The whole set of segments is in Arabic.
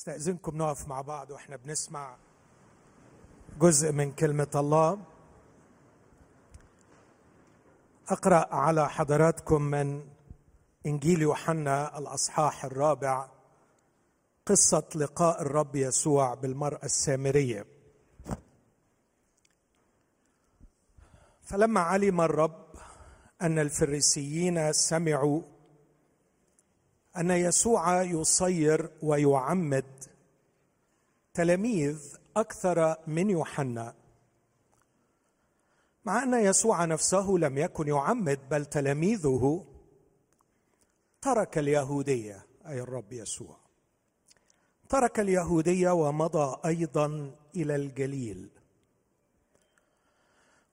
استأذنكم نقف مع بعض وإحنا بنسمع جزء من كلمة الله. أقرأ على حضراتكم من إنجيل يوحنا الأصحاح الرابع قصة لقاء الرب يسوع بالمرأة السامرية. فلما علم الرب أن الفريسيين سمعوا أن يسوع يصير ويعمد. تلاميذ أكثر من يوحنا. مع أن يسوع نفسه لم يكن يعمد بل تلاميذه ترك اليهودية. أي الرب يسوع. ترك اليهودية ومضى أيضا إلى الجليل.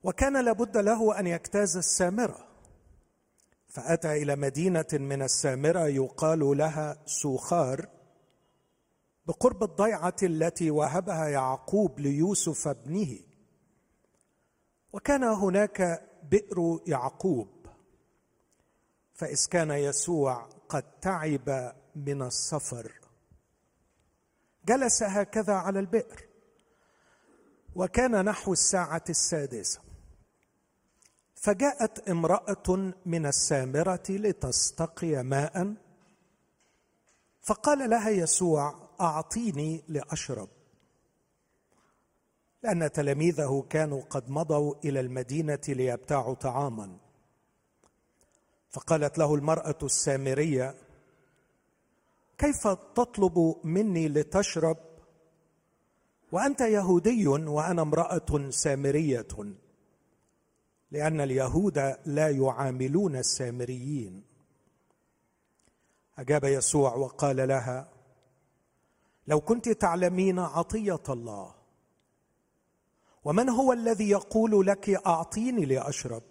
وكان لابد له أن يجتاز السامرة. فأتى إلى مدينة من السامرة يقال لها سوخار بقرب الضيعة التي وهبها يعقوب ليوسف ابنه. وكان هناك بئر يعقوب فإذ كان يسوع قد تعب من السفر جلس هكذا على البئر وكان نحو الساعة السادسة. فجاءت امرأة من السامرة لتستقي ماء فقال لها يسوع أعطيني لأشرب. لأن تلاميذه كانوا قد مضوا إلى المدينة ليبتاعوا طعاما. فقالت له المرأة السامرية كيف تطلب مني لتشرب؟ وأنت يهودي وأنا امرأة سامرية. لأن اليهود لا يعاملون السامريين. أجاب يسوع وقال لها لو كنت تعلمين عطية الله ومن هو الذي يقول لك أعطيني لأشرب؟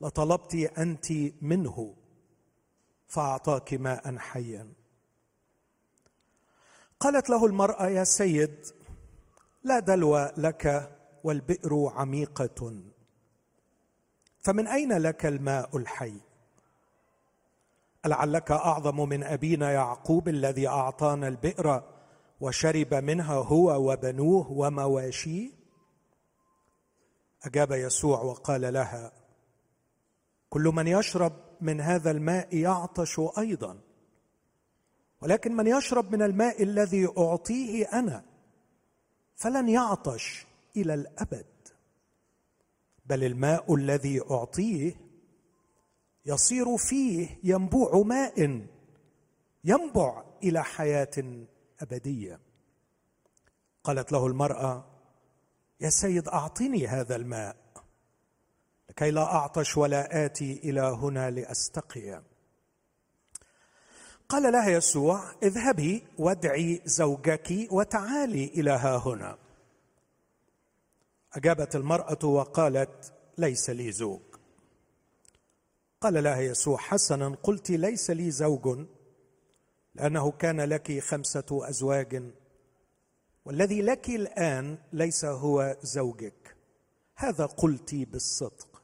لطلبت أنت منه فأعطاك ماء حيا. قالت له المرأة يا سيد لا دلو لك والبئر عميقة. فمن أين لك الماء الحي؟ لعلك أعظم من أبينا يعقوب الذي أعطانا البئر وشرب منها هو وبنوه ومواشيه؟ أجاب يسوع وقال لها كل من يشرب من هذا الماء يعطش أيضا ولكن من يشرب من الماء الذي أعطيه أنا فلن يعطش إلى الأبد. بل الماء الذي أعطيه يصير فيه ينبوع ماء ينبع إلى حياة أبدية. قالت له المرأة يا سيد أعطني هذا الماء لكي لا أعطش ولا آتي إلى هنا لأستقي. قال لها يسوع اذهبي وادعي زوجك وتعالي إلى ها هنا. أجابت المرأة وقالت ليس لي زوج. قال لها يسوع حسنا قلت ليس لي زوج لأنه كان لك خمسة أزواج والذي لك الآن ليس هو زوجك. هذا قلت بالصدق.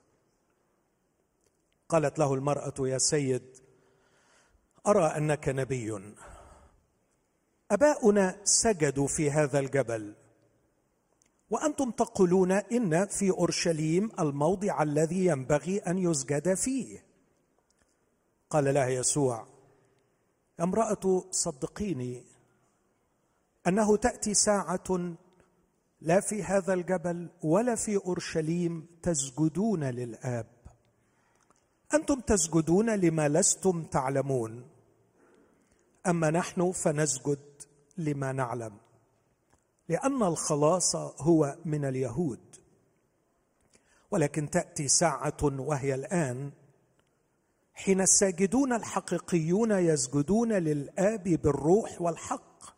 قالت له المرأة يا سيد أرى أنك نبي. أباؤنا سجدوا في هذا الجبل وأنتم تقولون إن في أورشليم الموضع الذي ينبغي أن يسجد فيه. قال لها يسوع امرأة صدقيني أنه تأتي ساعة لا في هذا الجبل ولا في أورشليم تسجدون للآب. أنتم تسجدون لما لستم تعلمون. أما نحن فنسجد لما نعلم. لأن الخلاص هو من اليهود. ولكن تأتي ساعة وهي الآن حين الساجدون الحقيقيون يسجدون للآب بالروح والحق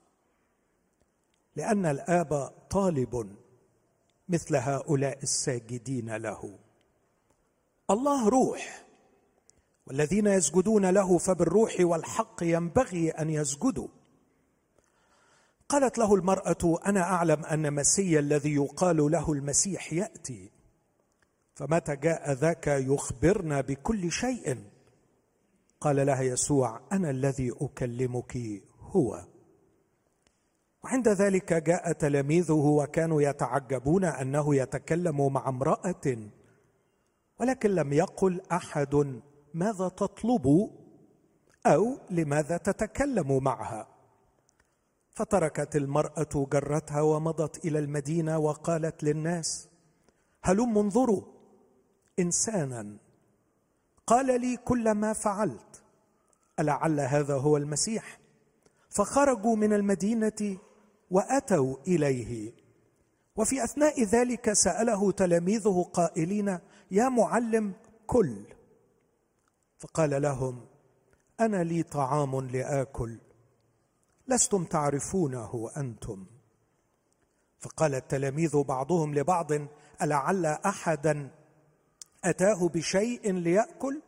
لأن الآب طالب مثل هؤلاء الساجدين له. الله روح والذين يسجدون له فبالروح والحق ينبغي أن يسجدوا. قالت له المرأة أنا أعلم أن مسيا الذي يقال له المسيح يأتي. فمتى جاء ذاك يخبرنا بكل شيء؟ قال لها يسوع أنا الذي أكلمك هو. وعند ذلك جاء تلاميذه وكانوا يتعجبون أنه يتكلم مع امرأة ولكن لم يقل أحد ماذا تطلب أو لماذا تتكلم معها. فتركت المرأة جرتها ومضت إلى المدينة وقالت للناس هلم انظروا إنسانا. قال لي كل ما فعلت. ألعل هذا هو المسيح. فخرجوا من المدينة وأتوا إليه. وفي أثناء ذلك سأله تلاميذه قائلين يا معلم كل. فقال لهم أنا لي طعام لآكل. لستم تعرفونه أنتم. فقال التلاميذ بعضهم لبعض ألعل أحدا أتاه بشيء ليأكل؟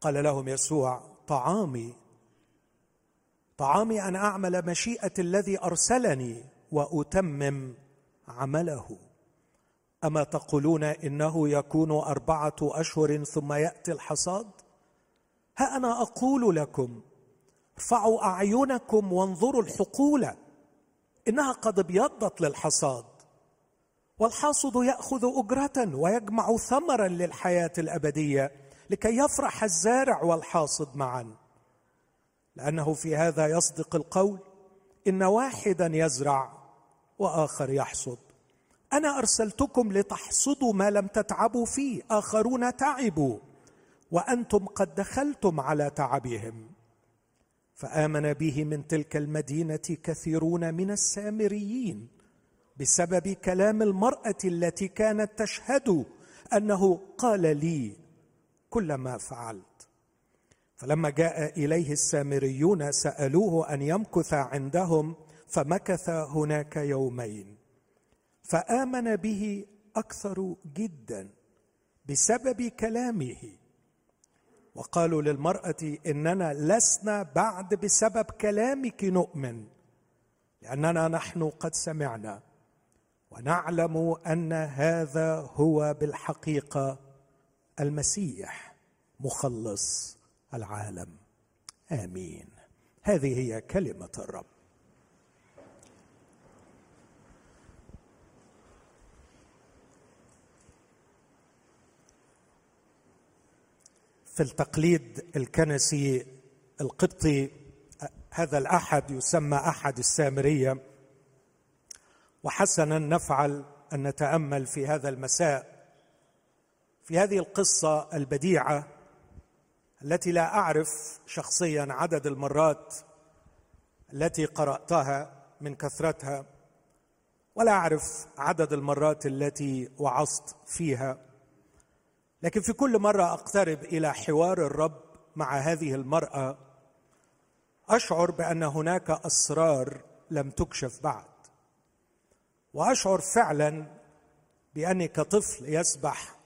قال لهم يسوع طعامي. طعامي أن أعمل مشيئة الذي أرسلني وأتمم عمله. أما تقولون إنه يكون أربعة أشهر ثم يأتي الحصاد؟ ها أنا أقول لكم ارفعوا أعينكم وانظروا الحقول إنها قد ابيضت للحصاد. والحاصد يأخذ أجرة ويجمع ثمرا للحياة الأبدية لكي يفرح الزارع والحاصد معا. لأنه في هذا يصدق القول إن واحدا يزرع وآخر يحصد. أنا أرسلتكم لتحصدوا ما لم تتعبوا فيه آخرون تعبوا وأنتم قد دخلتم على تعبهم. فآمن به من تلك المدينة كثيرون من السامريين بسبب كلام المرأة التي كانت تشهد أنه قال لي كل ما فعلت. فلما جاء إليه السامريون سألوه أن يمكث عندهم فمكث هناك يومين. فآمن به أكثر جدا بسبب كلامه. وقالوا للمرأة إننا لسنا بعد بسبب كلامك نؤمن لأننا نحن قد سمعنا ونعلم أن هذا هو بالحقيقة المسيح مخلص العالم. آمين. هذه هي كلمة الرب. في التقليد الكنسي القبطي هذا الأحد يسمى أحد السامرية. وحسنا نفعل أن نتأمل في هذا المساء في هذه القصة البديعة التي لا أعرف شخصيا عدد المرات التي قرأتها من كثرتها ولا أعرف عدد المرات التي وعظت فيها. لكن في كل مرة أقترب إلى حوار الرب مع هذه المرأة أشعر بأن هناك أسرار لم تكشف بعد. وأشعر فعلا بأني كطفل يسبح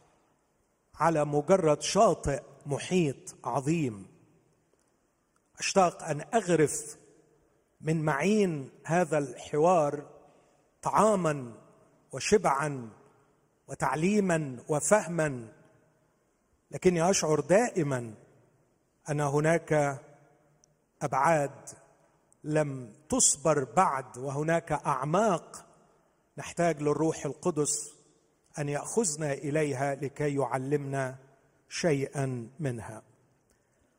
على مجرد شاطئ محيط عظيم. أشتاق أن أغرف من معين هذا الحوار طعاما وشبعا وتعليما وفهما لكني أشعر دائما أن هناك أبعاد لم تصبر بعد وهناك أعماق نحتاج للروح القدس أن يأخذنا إليها لكي يعلمنا شيئا منها.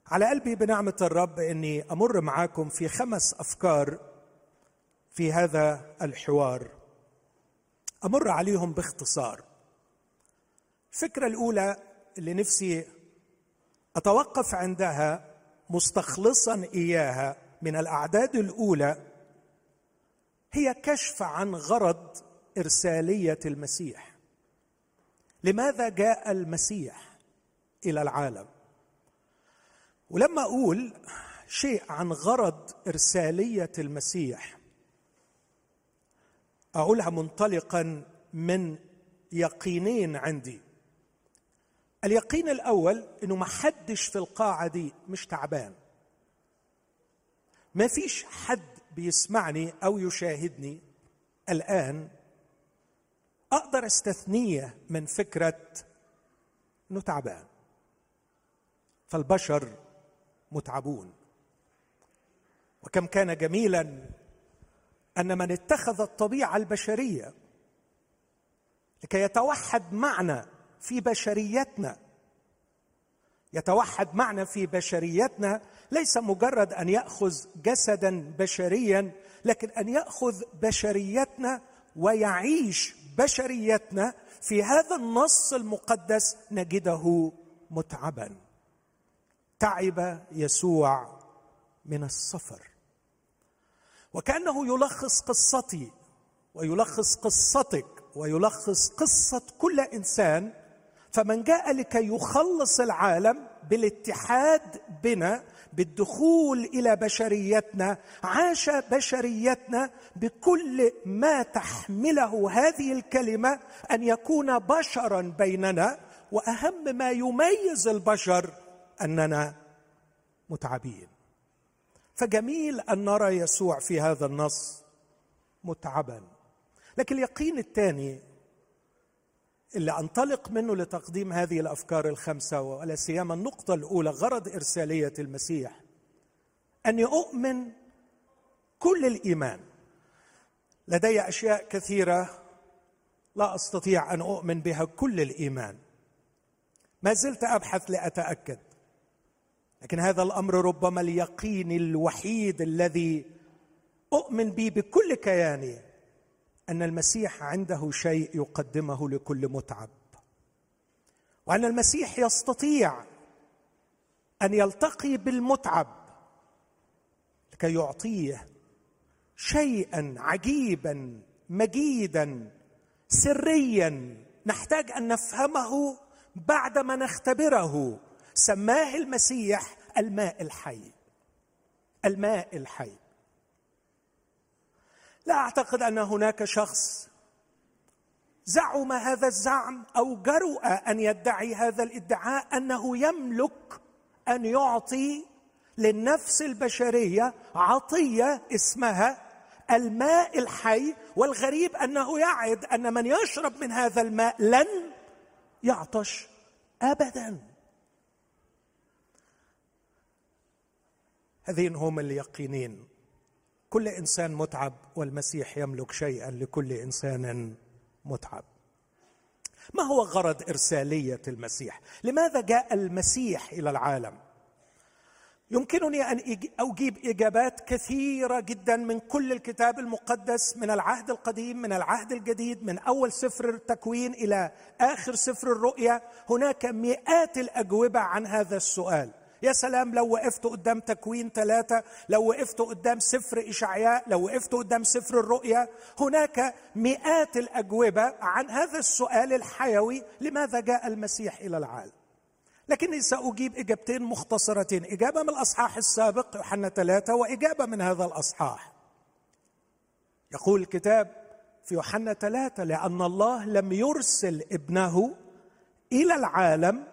على قلبي بنعمة الرب إني أمر معاكم في خمس أفكار في هذا الحوار. أمر عليهم باختصار. الفكرة الأولى اللي نفسي أتوقف عندها مستخلصا إياها من الأعداد الأولى هي كشف عن غرض إرسالية المسيح. لماذا جاء المسيح إلى العالم؟ ولما أقول شيء عن غرض إرسالية المسيح أقولها منطلقا من يقينين عندي. اليقين الأول إنه ما حدش في القاعة دي مش تعبان. ما فيش حد بيسمعني أو يشاهدني الآن أقدر أستثنيه من فكرة إنه تعبان. فالبشر متعبون. وكم كان جميلا أن من اتخذ الطبيعة البشرية لكي يتوحد معنا في بشريتنا. يتوحد معنا في بشريتنا ليس مجرد أن يأخذ جسدا بشريا لكن أن يأخذ بشريتنا ويعيش بشريتنا في هذا النص المقدس نجده متعبا. تعب يسوع من السفر وكأنه يلخص قصتي ويلخص قصتك ويلخص قصة كل إنسان فمن جاء لكي يخلص العالم بالاتحاد بنا بالدخول إلى بشريتنا عاش بشريتنا بكل ما تحمله هذه الكلمة أن يكون بشرا بيننا وأهم ما يميز البشر أننا متعبين. فجميل أن نرى يسوع في هذا النص متعبا. لكن اليقين الثاني اللي أنطلق منه لتقديم هذه الأفكار الخمسة ولا سيما النقطة الأولى غرض إرسالية المسيح. اني اؤمن كل الإيمان. لدي أشياء كثيرة لا أستطيع أن أؤمن بها كل الإيمان. ما زلت أبحث لأتأكد. لكن هذا الأمر ربما اليقين الوحيد الذي أؤمن به بكل كياني. أن المسيح عنده شيء يقدمه لكل متعب وأن المسيح يستطيع أن يلتقي بالمتعب لكي يعطيه شيئا عجيبا مجيدا سريا. نحتاج أن نفهمه بعدما نختبره. سماه المسيح الماء الحي الماء الحي. لا أعتقد أن هناك شخص زعم هذا الزعم أو جرؤ أن يدعي هذا الإدعاء أنه يملك أن يعطي للنفس البشرية عطية اسمها الماء الحي والغريب أنه يعد أن من يشرب من هذا الماء لن يعطش ابدا. هذين هم اليقينين. كل إنسان متعب والمسيح يملك شيئا لكل إنسان متعب. ما هو غرض إرسالية المسيح؟ لماذا جاء المسيح إلى العالم؟ يمكنني أن أجيب إجابات كثيرة جدا من كل الكتاب المقدس من العهد القديم من العهد الجديد من أول سفر التكوين إلى آخر سفر الرؤيا. هناك مئات الأجوبة عن هذا السؤال. يا سلام لو وقفت قدام تكوين ثلاثة لو وقفت قدام سفر إشعياء لو وقفت قدام سفر الرؤيا هناك مئات الأجوبة عن هذا السؤال الحيوي لماذا جاء المسيح إلى العالم؟ لكني سأجيب إجابتين مختصرتين إجابة من الأصحاح السابق يوحنا ثلاثة وإجابة من هذا الأصحاح. يقول الكتاب في يوحنا ثلاثة لأن الله لم يرسل ابنه إلى العالم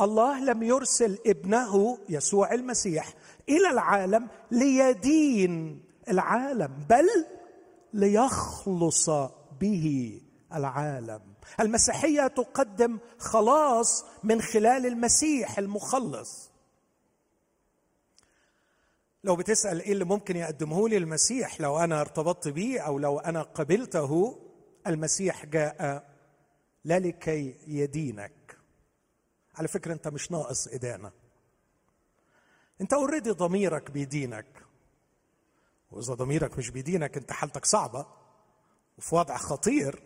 الله لم يرسل ابنه يسوع المسيح إلى العالم ليدين العالم بل ليخلص به العالم. المسيحية تقدم خلاص من خلال المسيح المخلص. لو بتسأل إيه اللي ممكن يقدمه لي المسيح لو أنا ارتبطت به أو لو أنا قبلته المسيح جاء لا لكي يدينك. على فكرة أنت مش ناقص إدانة أنت already ضميرك بيدينك. وإذا ضميرك مش بيدينك أنت حالتك صعبة وفي وضع خطير.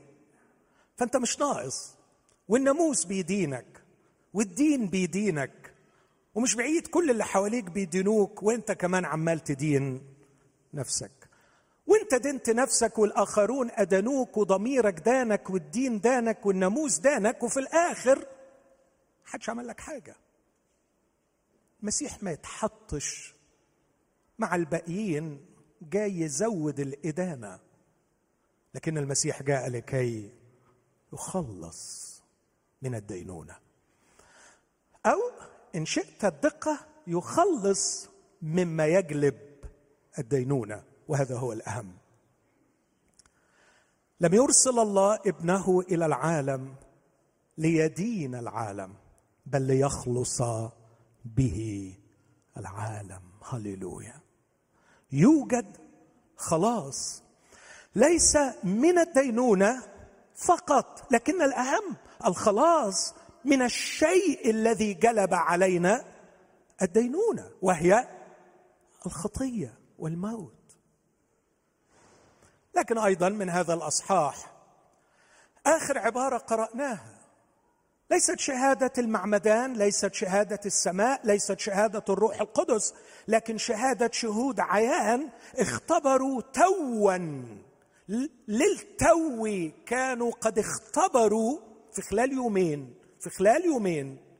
فأنت مش ناقص. والناموس بيدينك. والدين بيدينك. ومش بعيد كل اللي حواليك بيدينوك. وأنت كمان عمال تدين نفسك. وأنت دنت نفسك والآخرون ادانوك وضميرك دانك والدين دانك والناموس دانك وفي الآخر حدش عمل لك حاجة. المسيح ما يتحطش مع الباقيين جاي يزود الإدانة لكن المسيح جاء لكي يخلص من الدينونة. أو إن شئت الدقة يخلص مما يجلب الدينونة وهذا هو الأهم. لم يرسل الله ابنه إلى العالم ليدين العالم. بل ليخلص به العالم. هللويا. يوجد خلاص. ليس من الدينونة فقط لكن الأهم الخلاص من الشيء الذي جلب علينا الدينونة وهي الخطية والموت. لكن أيضا من هذا الأصحاح آخر عبارة قرأناها. ليست شهادة المعمدان ليست شهادة السماء ليست شهادة الروح القدس لكن شهادة شهود عيان اختبروا توا. للتو كانوا قد اختبروا في خلال يومين في خلال يومين.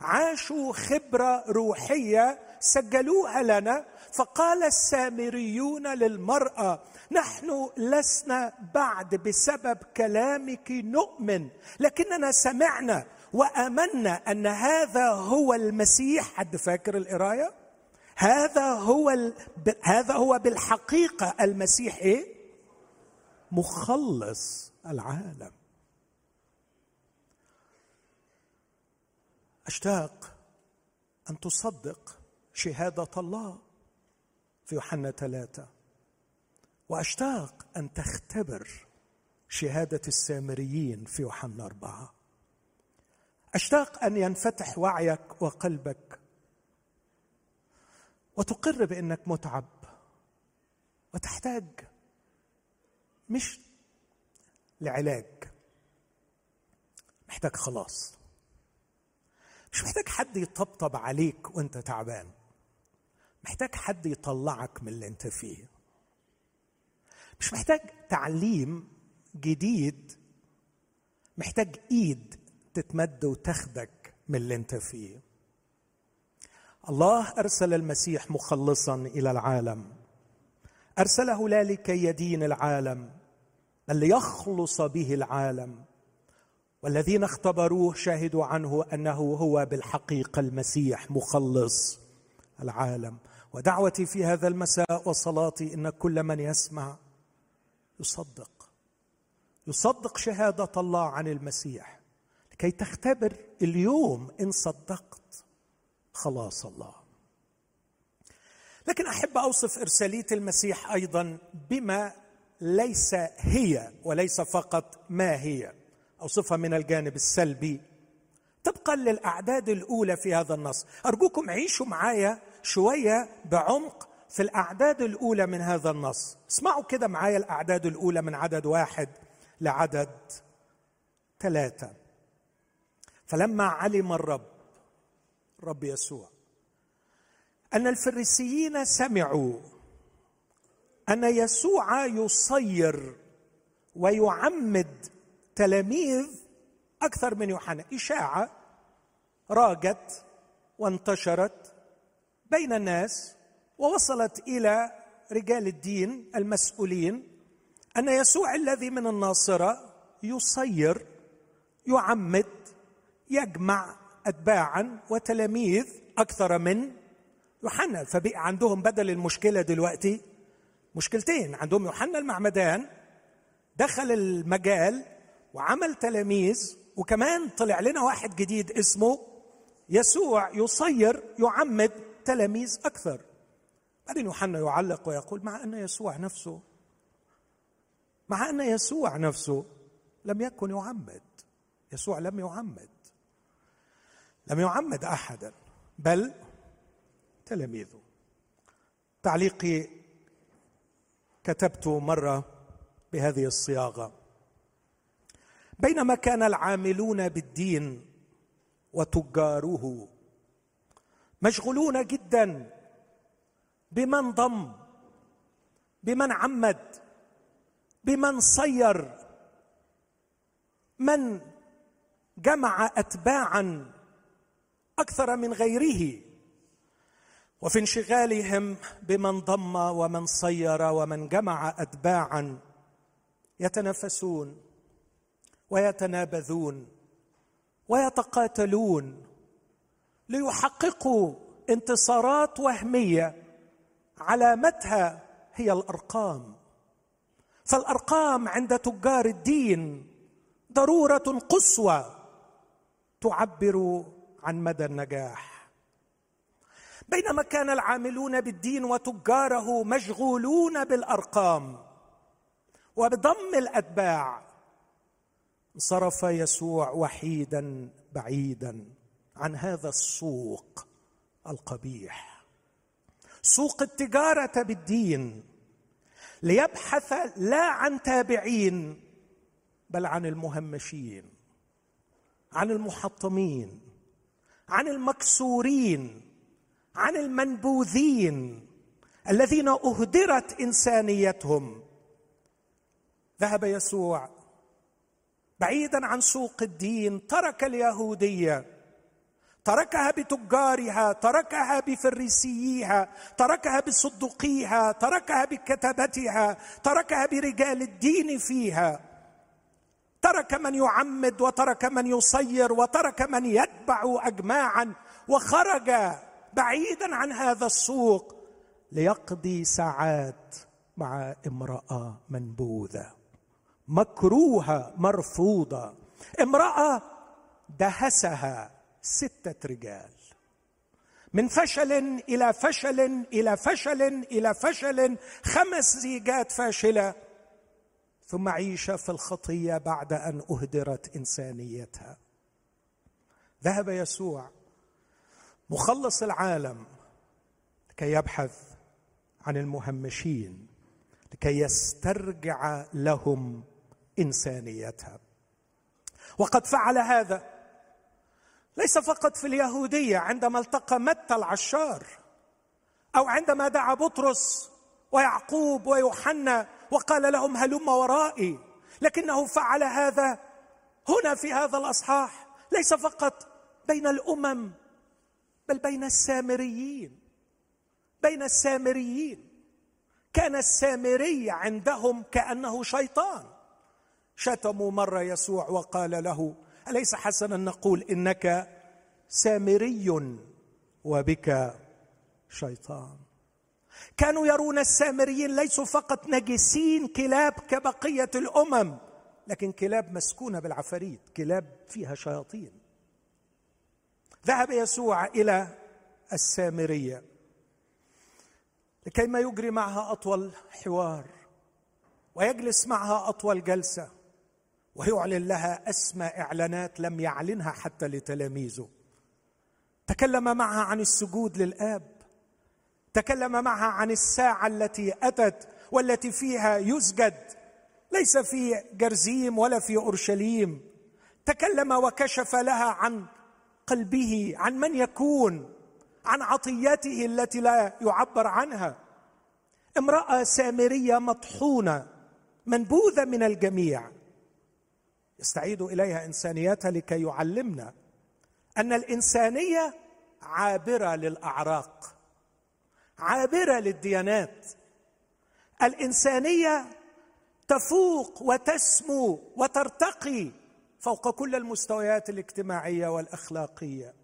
عاشوا خبرة روحية سجلوها لنا فقال السامريون للمرأة نحن لسنا بعد بسبب كلامك نؤمن لكننا سمعنا وأمنا أن هذا هو المسيح. حد فاكر القراية؟ هذا هو ال... هذا هو بالحقيقة المسيح إيه؟ مخلص العالم. أشتاق أن تصدق شهادة الله في يوحنا ثلاثة. وأشتاق أن تختبر شهادة السامريين في يوحنا أربعة. أشتاق أن ينفتح وعيك وقلبك وتقر بأنك متعب وتحتاج مش لعلاج محتاج خلاص. مش محتاج حد يطبطب عليك وانت تعبان. محتاج حد يطلعك من اللي انت فيه. مش محتاج تعليم جديد. محتاج ايد تتمد وتاخدك من اللي انت فيه. الله أرسل المسيح مخلصا إلى العالم. أرسله لا لكي يدين العالم بل ليخلص به العالم. والذين اختبروه شهدوا عنه أنه هو بالحقيقة المسيح مخلص العالم. ودعوتي في هذا المساء وصلاتي إن كل من يسمع يصدق. يصدق شهادة الله عن المسيح. لكي تختبر اليوم إن صدقت خلاص الله. لكن أحب أوصف إرسالية المسيح أيضا بما ليس هي وليس فقط ما هي. أوصفها من الجانب السلبي. طبقا للأعداد الأولى في هذا النص. أرجوكم عيشوا معايا شوية بعمق في الأعداد الأولى من هذا النص. اسمعوا كده معايا الأعداد الأولى من عدد واحد لعدد ثلاثة. فلما علم الرب الرب يسوع أن الفريسيين سمعوا أن يسوع يصير ويعمد تلاميذ أكثر من يوحنا. إشاعة راجت وانتشرت بين الناس ووصلت إلى رجال الدين المسؤولين أن يسوع الذي من الناصرة يصير يعمد يجمع اتباعا وتلاميذ أكثر من يوحنا. فبقى عندهم بدل المشكلة دلوقتي مشكلتين. عندهم يوحنا المعمدان دخل المجال وعمل تلاميذ وكمان طلع لنا واحد جديد اسمه يسوع يصير يعمد تلاميذ أكثر. بعدين يوحنا يعلق ويقول مع أن يسوع نفسه مع أن يسوع نفسه لم يكن يعمد يسوع لم يعمد لم يعمد أحدا بل تلاميذه. تعليقي كتبت مرة بهذه الصياغة. بينما كان العاملون بالدين وتجاره مشغولون جدا بمن ضم بمن عمد بمن صير من جمع اتباعا أكثر من غيره. وفي انشغالهم بمن ضم ومن صير ومن جمع اتباعا يتنافسون. ويتنابذون ويتقاتلون ليحققوا انتصارات وهمية علامتها هي الأرقام. فالأرقام عند تجار الدين ضرورة قصوى تعبر عن مدى النجاح. بينما كان العاملون بالدين وتجاره مشغولون بالأرقام وبضم الأتباع انصرف يسوع وحيدا بعيدا عن هذا السوق القبيح. سوق التجارة بالدين ليبحث لا عن تابعين بل عن المهمشين عن المحطمين عن المكسورين عن المنبوذين الذين أهدرت إنسانيتهم. ذهب يسوع بعيدا عن سوق الدين ترك اليهودية تركها بتجارها تركها بفريسييها تركها بصدقيها تركها بكتبتها تركها برجال الدين فيها. ترك من يعمد وترك من يصير وترك من يتبع اجماعا وخرج بعيدا عن هذا السوق ليقضي ساعات مع امرأة منبوذة. مكروهة مرفوضة. امرأة دهسها ستة رجال. من فشل إلى فشل إلى فشل إلى فشل خمس زيجات فاشلة. ثم عيشه في الخطية بعد أن أهدرت إنسانيتها. ذهب يسوع مخلص العالم لكي يبحث عن المهمشين لكي يسترجع لهم إنسانيتها. وقد فعل هذا. ليس فقط في اليهودية عندما التقى متى العشار أو عندما دعا بطرس ويعقوب ويوحنا وقال لهم هلم ورائي لكنه فعل هذا هنا في هذا الأصحاح. ليس فقط بين الأمم بل بين السامريين. بين السامريين. كان السامري عندهم كأنه شيطان. شتموا مره يسوع وقال له أليس حسنا نقول إنك سامري وبك شيطان؟ كانوا يرون السامريين ليسوا فقط نجسين كلاب كبقية الأمم لكن كلاب مسكونة بالعفاريت كلاب فيها شياطين. ذهب يسوع إلى السامرية لكي ما يجري معها أطول حوار ويجلس معها أطول جلسة. ويعلن لها اسمى إعلانات لم يعلنها حتى لتلاميذه. تكلم معها عن السجود للآب. تكلم معها عن الساعة التي أتت والتي فيها يسجد. ليس في جرزيم ولا في أورشليم. تكلم وكشف لها عن قلبه عن من يكون عن عطيته التي لا يعبر عنها. امرأة سامرية مطحونة منبوذة من الجميع. يستعيد إليها انسانيتها لكي يعلمنا أن الإنسانية عابرة للأعراق عابرة للديانات. الإنسانية تفوق وتسمو وترتقي فوق كل المستويات الاجتماعية والأخلاقية.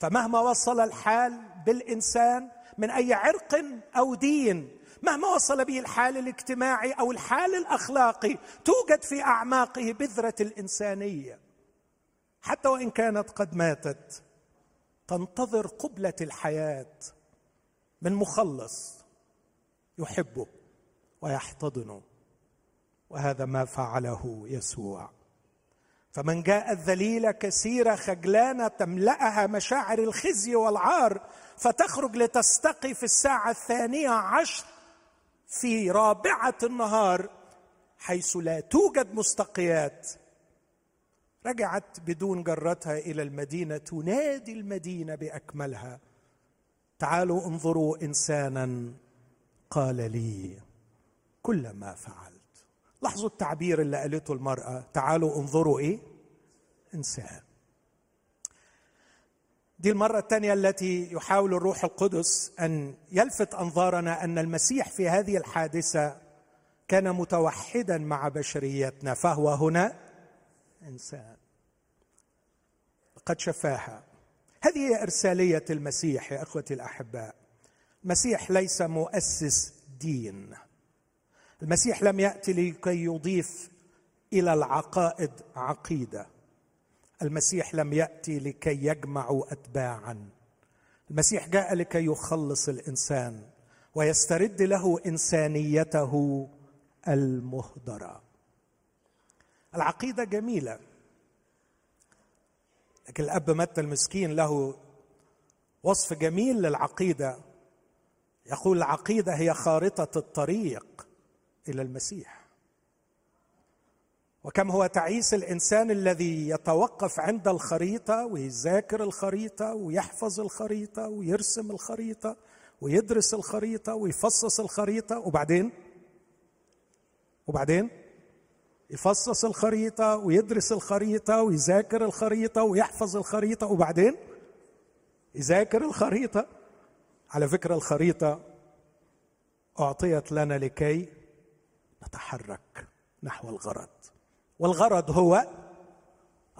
فمهما وصل الحال بالإنسان من أي عرق أو دين مهما وصل به الحال الاجتماعي أو الحال الأخلاقي؟ توجد في أعماقه بذرة الإنسانية. حتى وإن كانت قد ماتت تنتظر قبلة الحياة من مخلص يحبه ويحتضنه. وهذا ما فعله يسوع. فمن جاءت ذليله كثيرة خجلانة تملأها مشاعر الخزي والعار فتخرج لتستقي في الساعة الثانية عشر في رابعة النهار حيث لا توجد مستقيات. رجعت بدون جرتها إلى المدينة تنادي المدينة بأكملها. تعالوا انظروا إنسانا قال لي كل ما فعلت. لاحظوا التعبير اللي قالته المرأة. تعالوا انظروا إيه؟ إنسان. دي المرة الثانية التي يحاول الروح القدس أن يلفت أنظارنا أن المسيح في هذه الحادثة كان متوحدا مع بشريتنا فهو هنا إنسان. قد شفاها. هذه هي إرسالية المسيح يا أخوتي الأحباء. المسيح ليس مؤسس دين. المسيح لم يأتي لكي يضيف إلى العقائد عقيدة. المسيح لم يأتي لكي يجمع اتباعا. المسيح جاء لكي يخلص الإنسان ويسترد له إنسانيته المهدرة. العقيدة جميلة لكن الأب متى المسكين له وصف جميل للعقيدة. يقول العقيدة هي خارطة الطريق إلى المسيح. وكم هو تعيس الإنسان الذي يتوقف عند الخريطة ويذاكر الخريطة ويحفظ الخريطة ويرسم الخريطة ويدرس الخريطة ويفصص الخريطة وبعدين؟ وبعدين؟ يفصص الخريطة ويدرس الخريطة ويذاكر الخريطة ويحفظ الخريطة وبعدين؟ يذاكر الخريطة. على فكرة الخريطة أعطيت لنا لكي نتحرك نحو الغرض. والغرض هو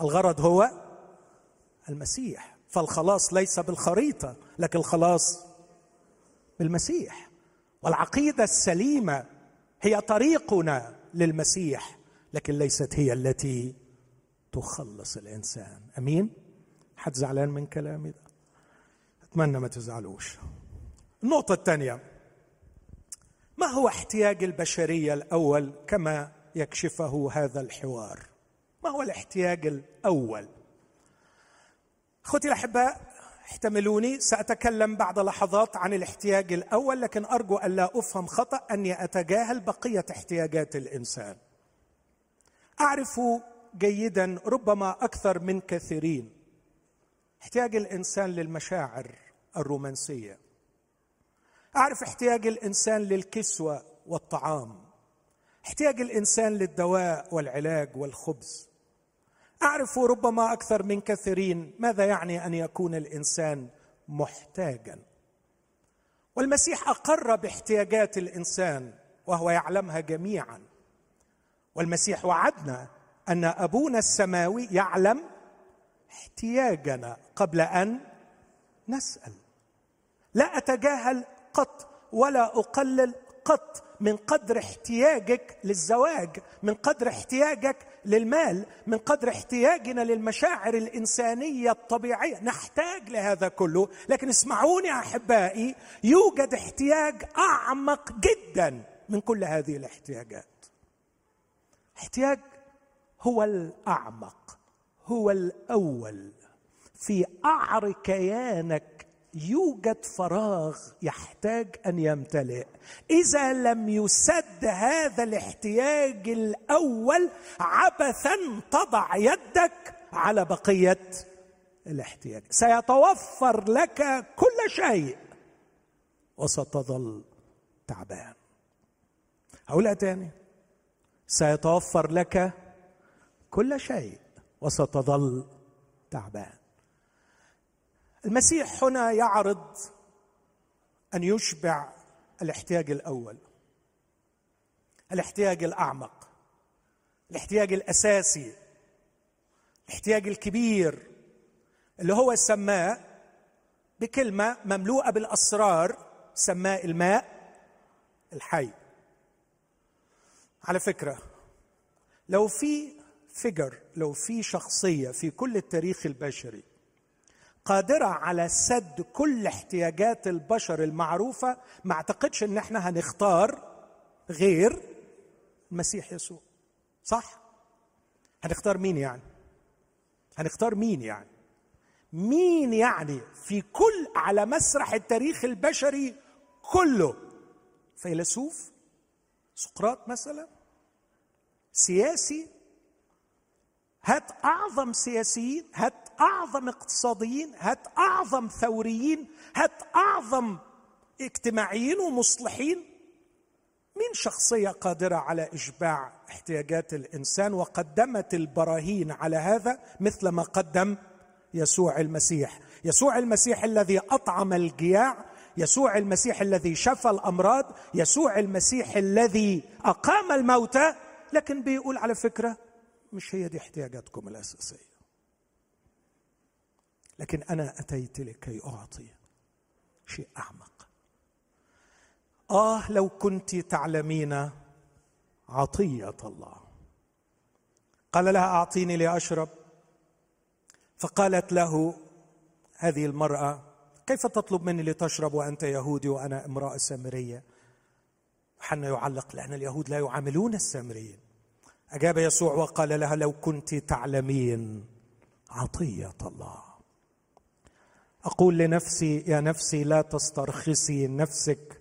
الغرض هو المسيح. فالخلاص ليس بالخريطة لكن الخلاص بالمسيح. والعقيدة السليمة هي طريقنا للمسيح لكن ليست هي التي تخلص الإنسان. أمين؟ حد زعلان من كلامي ده؟ أتمنى ما تزعلوش. النقطة الثانية ما هو احتياج البشرية الأول كما يكشفه هذا الحوار. ما هو الاحتياج الأول؟ أخوتي الأحباء احتملوني سأتكلم بعد لحظات عن الاحتياج الأول لكن أرجو الا أفهم خطأ أني أتجاهل بقية احتياجات الإنسان. أعرف جيدا ربما أكثر من كثيرين. احتياج الإنسان للمشاعر الرومانسية. أعرف احتياج الإنسان للكسوة والطعام. احتياج الإنسان للدواء والعلاج والخبز. أعرف ربما أكثر من كثيرين ماذا يعني أن يكون الإنسان محتاجا. والمسيح أقر باحتياجات الإنسان وهو يعلمها جميعا. والمسيح وعدنا أن أبونا السماوي يعلم احتياجنا قبل أن نسأل. لا أتجاهل قط ولا أقلل قط من قدر احتياجك للزواج من قدر احتياجك للمال من قدر احتياجنا للمشاعر الإنسانية الطبيعية. نحتاج لهذا كله. لكن اسمعوني أحبائي يوجد احتياج أعمق جدا من كل هذه الاحتياجات. احتياج هو الأعمق هو الأول في قعر كيانك يوجد فراغ يحتاج أن يمتلئ. إذا لم يسد هذا الاحتياج الأول عبثا تضع يدك على بقية الاحتياج. سيتوفر لك كل شيء وستظل تعبان. هقولها تاني سيتوفر لك كل شيء وستظل تعبان. المسيح هنا يعرض أن يشبع الاحتياج الأول الاحتياج الأعمق الاحتياج الأساسي الاحتياج الكبير اللي هو سماه بكلمة مملوءة بالأسرار سماه الماء الحي. على فكرة لو في فيجر لو في شخصية في كل التاريخ البشري قادرة على سد كل احتياجات البشر المعروفة ما اعتقدش إن إحنا هنختار غير المسيح يسوع. صح؟ هنختار مين يعني؟ هنختار مين يعني؟ مين يعني في كل على مسرح التاريخ البشري كله؟ فيلسوف سقراط مثلا سياسي هات أعظم سياسيين هات أعظم اقتصاديين هات أعظم ثوريين هات أعظم اجتماعيين ومصلحين مين شخصية قادرة على إشباع احتياجات الإنسان وقدمت البراهين على هذا مثل ما قدم يسوع المسيح. يسوع المسيح الذي أطعم الجياع يسوع المسيح الذي شفى الأمراض يسوع المسيح الذي أقام الموتى لكن بيقول على فكرة مش هي دي احتياجاتكم الأساسية. لكن أنا أتيت لكي أعطي شيء أعمق. آه لو كنت تعلمين عطية الله. قال لها أعطيني لأشرب. فقالت له هذه المرأة كيف تطلب مني لتشرب وأنت يهودي وأنا امرأة سامرية؟ حنا يعلق لأن اليهود لا يعاملون السامريين. أجاب يسوع وقال لها لو كنت تعلمين عطية الله. أقول لنفسي يا نفسي لا تسترخصي نفسك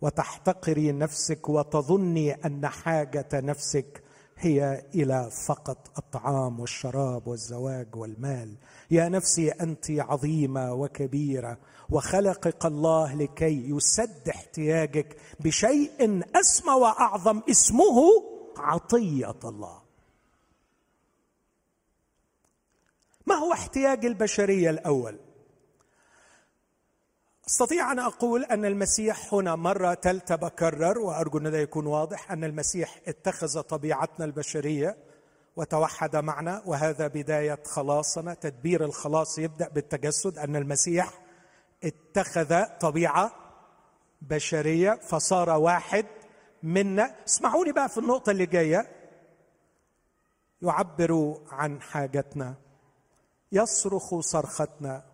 وتحتقري نفسك وتظني أن حاجة نفسك هي إلى فقط الطعام والشراب والزواج والمال. يا نفسي أنت عظيمة وكبيرة وخلقك الله لكي يسد احتياجك بشيء أسمى وأعظم اسمه عطية الله. ما هو احتياج البشرية الأول؟ أستطيع أن أقول أن المسيح هنا مرة ثالثه بكرر وأرجو أن ده يكون واضح أن المسيح اتخذ طبيعتنا البشرية وتوحد معنا وهذا بداية خلاصنا تدبير الخلاص يبدأ بالتجسد أن المسيح اتخذ طبيعة بشرية فصار واحد منا. اسمعوني بقى في النقطة اللي جاية. يعبر عن حاجتنا. يصرخ صرختنا.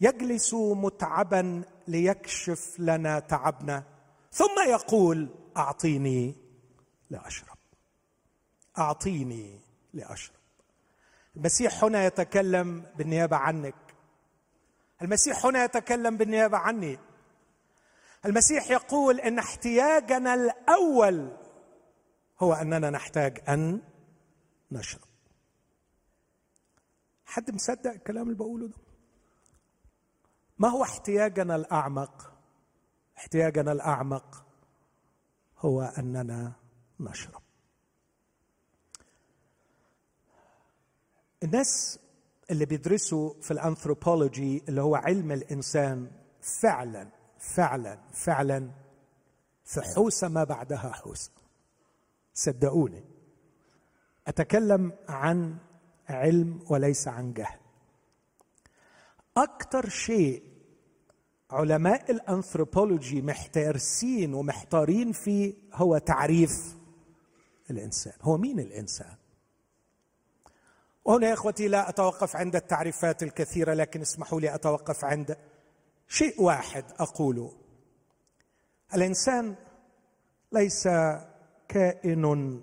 يجلس متعبا ليكشف لنا تعبنا ثم يقول أعطيني لأشرب أعطيني لأشرب. المسيح هنا يتكلم بالنيابة عنك. المسيح هنا يتكلم بالنيابة عني. المسيح يقول إن احتياجنا الأول هو أننا نحتاج أن نشرب. حد مصدق الكلام اللي بقوله ده؟ ما هو احتياجنا الأعمق؟ احتياجنا الأعمق هو أننا نشرب. الناس اللي بيدرسوا في الأنثروبولوجي اللي هو علم الإنسان فعلا فعلا فعلا في حوسة ما بعدها حوسة. صدقوني أتكلم عن علم وليس عن جهل. أكثر شيء علماء الأنثروبولوجي محتارسين ومحتارين فيه هو تعريف الإنسان. هو مين الإنسان؟ وهنا يا إخوتي لا أتوقف عند التعريفات الكثيرة لكن اسمحوا لي أتوقف عند شيء واحد أقوله. الإنسان ليس كائن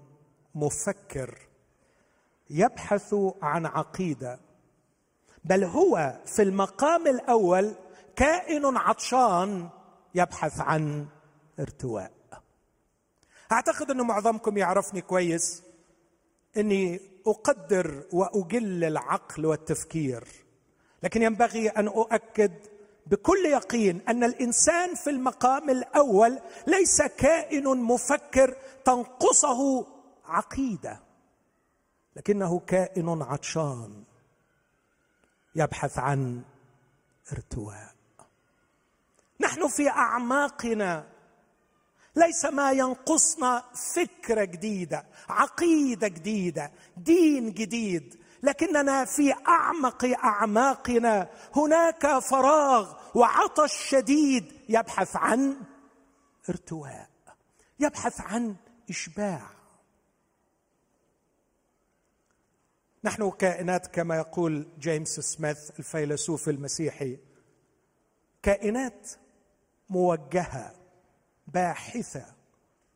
مفكر يبحث عن عقيدة بل هو في المقام الأول كائن عطشان يبحث عن ارتواء. أعتقد أن معظمكم يعرفني كويس أني أقدر وأجل العقل والتفكير لكن ينبغي أن أؤكد بكل يقين أن الإنسان في المقام الأول ليس كائن مفكر تنقصه عقيدة لكنه كائن عطشان يبحث عن ارتواء. نحن في أعماقنا. ليس ما ينقصنا فكرة جديدة عقيدة جديدة دين جديد. لكننا في أعمق أعماقنا. هناك فراغ وعطش شديد يبحث عن ارتواء يبحث عن إشباع. نحن كائنات كما يقول جيمس سميث الفيلسوف المسيحي كائنات موجهة باحثة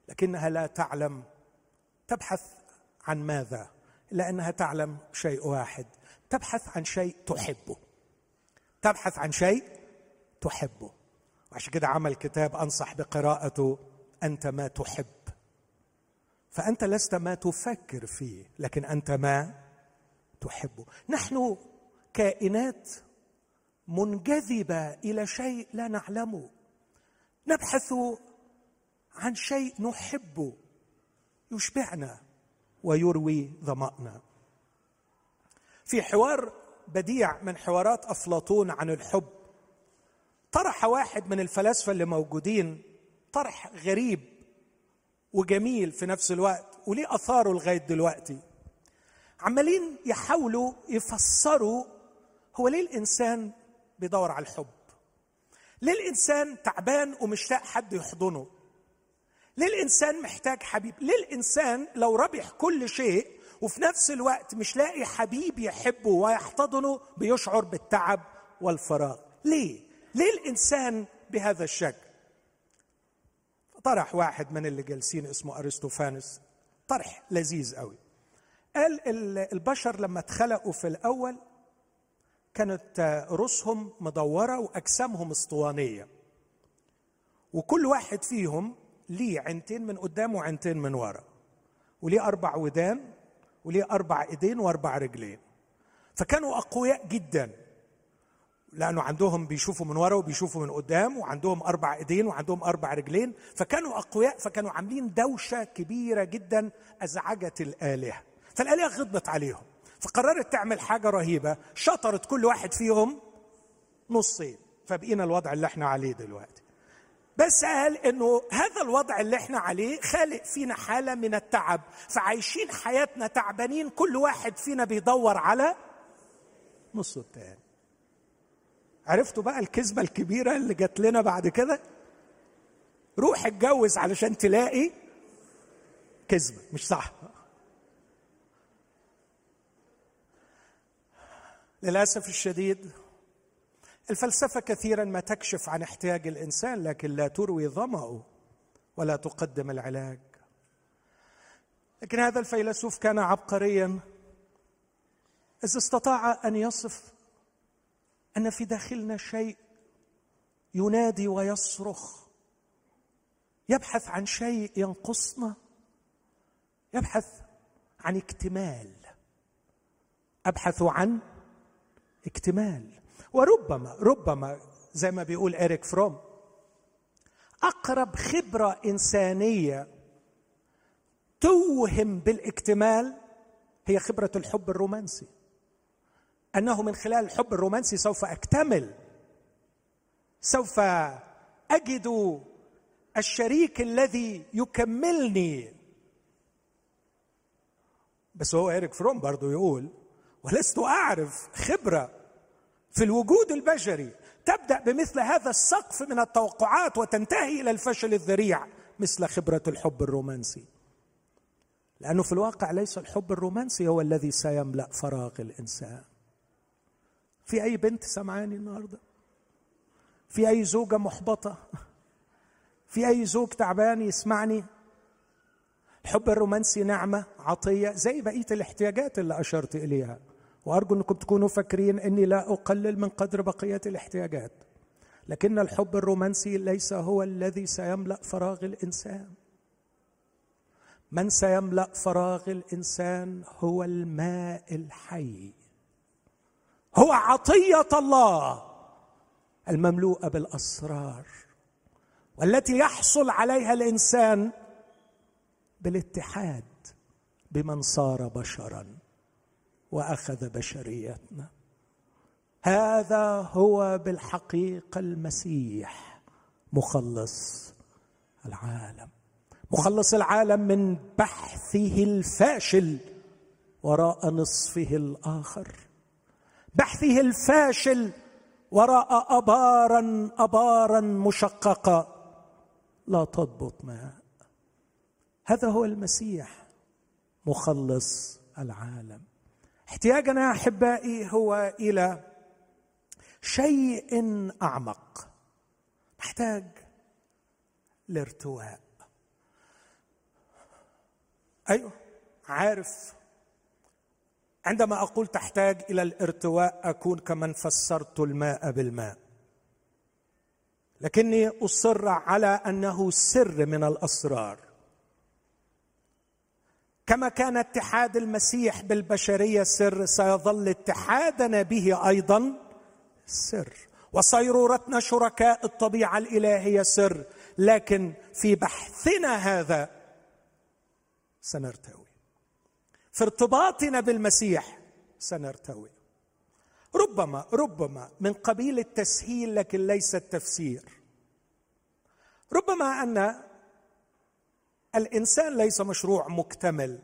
لكنها لا تعلم. تبحث عن ماذا؟ إلا أنها تعلم شيء واحد. تبحث عن شيء تحبه. تبحث عن شيء تحبه. وعشان كده عمل كتاب أنصح بقراءته أنت ما تحب. فأنت لست ما تفكر فيه لكن أنت ما تحبه. نحن كائنات منجذبة إلى شيء لا نعلمه. نبحث عن شيء نحبه يشبعنا ويروي ظمأنا. في حوار بديع من حوارات أفلاطون عن الحب طرح واحد من الفلاسفة اللي موجودين طرح غريب وجميل في نفس الوقت وليه آثاره لغاية دلوقتي. عمالين يحاولوا يفسروا هو ليه الإنسان بيدور على الحب. ليه الانسان تعبان ومشتاق حد يحضنه. ليه الانسان محتاج حبيب. ليه الانسان لو ربح كل شيء وفي نفس الوقت مش لاقي حبيب يحبه ويحتضنه بيشعر بالتعب والفراغ. ليه؟ ليه الانسان بهذا الشكل. طرح واحد من اللي جالسين اسمه ارسطوفانس طرح لذيذ قوي. قال البشر لما اتخلقوا في الأول كانت رؤوسهم مدورة وأجسامهم اسطوانية. وكل واحد فيهم ليه عينتين من قدام وعينتين من ورا وليه أربع ودان وليه أربع إيدين وأربع رجلين. فكانوا أقوياء جدا لأنه عندهم بيشوفوا من ورا وبيشوفوا من قدام وعندهم أربع إيدين وعندهم أربع رجلين. فكانوا أقوياء فكانوا عاملين دوشة كبيرة جدا أزعجت الآلهة. فالآلهة غضبت عليهم. فقررت تعمل حاجة رهيبة. شطرت كل واحد فيهم نصين. فبقينا الوضع اللي إحنا عليه دلوقتي. بس قال إنه هذا الوضع اللي إحنا عليه خالق فينا حالة من التعب. فعايشين حياتنا تعبانين كل واحد فينا بيدور على نصه التاني. عرفتوا بقى الكذبة الكبيرة اللي جات لنا بعد كده؟ روح اتجوز علشان تلاقي كذبة. مش صح. للأسف الشديد الفلسفة كثيرا ما تكشف عن احتياج الإنسان لكن لا تروي ظمأه ولا تقدم العلاج. لكن هذا الفيلسوف كان عبقريا إذ استطاع أن يصف أن في داخلنا شيء ينادي ويصرخ. يبحث عن شيء ينقصنا يبحث عن اكتمال. أبحث عن اكتمال. وربما ربما زي ما بيقول إريك فروم أقرب خبرة إنسانية توهم بالاكتمال هي خبرة الحب الرومانسي. أنه من خلال الحب الرومانسي سوف أكتمل سوف أجد الشريك الذي يكملني. بس هو إريك فروم برضو يقول ولست أعرف خبرة في الوجود البشري تبدأ بمثل هذا السقف من التوقعات وتنتهي إلى الفشل الذريع مثل خبرة الحب الرومانسي. لأنه في الواقع ليس الحب الرومانسي هو الذي سيملأ فراغ الإنسان. في أي بنت سمعاني النهارده؟ في أي زوجة محبطة؟ في أي زوج تعبان يسمعني؟ الحب الرومانسي نعمة عطية زي بقية الاحتياجات اللي أشرت إليها. وأرجو أنكم تكونوا فاكرين إني لا أقلل من قدر بقية الاحتياجات. لكن الحب الرومانسي ليس هو الذي سيملأ فراغ الإنسان. من سيملأ فراغ الإنسان هو الماء الحي. هو عطية الله المملوءة بالأسرار والتي يحصل عليها الإنسان بالاتحاد بمن صار بشرا. وأخذ بشريتنا. هذا هو بالحقيقة المسيح مخلص العالم. مخلص العالم من بحثه الفاشل وراء نصفه الآخر. بحثه الفاشل وراء أبارا أبارا مشققة. لا تضبط ماء هذا هو المسيح مخلص العالم. احتياجنا يا أحبائي هو إلى شيء أعمق. نحتاج لارتواء. أيوه عارف. عندما أقول تحتاج إلى الارتواء أكون كمن فسرت الماء بالماء. لكني أصر على أنه سر من الأسرار. كما كان اتحاد المسيح بالبشرية سر سيظل اتحادنا به أيضا سر. وصيرورتنا شركاء الطبيعة الإلهية سر. لكن في بحثنا هذا سنرتوي. في ارتباطنا بالمسيح سنرتوي. ربما ربما من قبيل التسهيل لكن ليس التفسير. ربما أن الإنسان ليس مشروع مكتمل.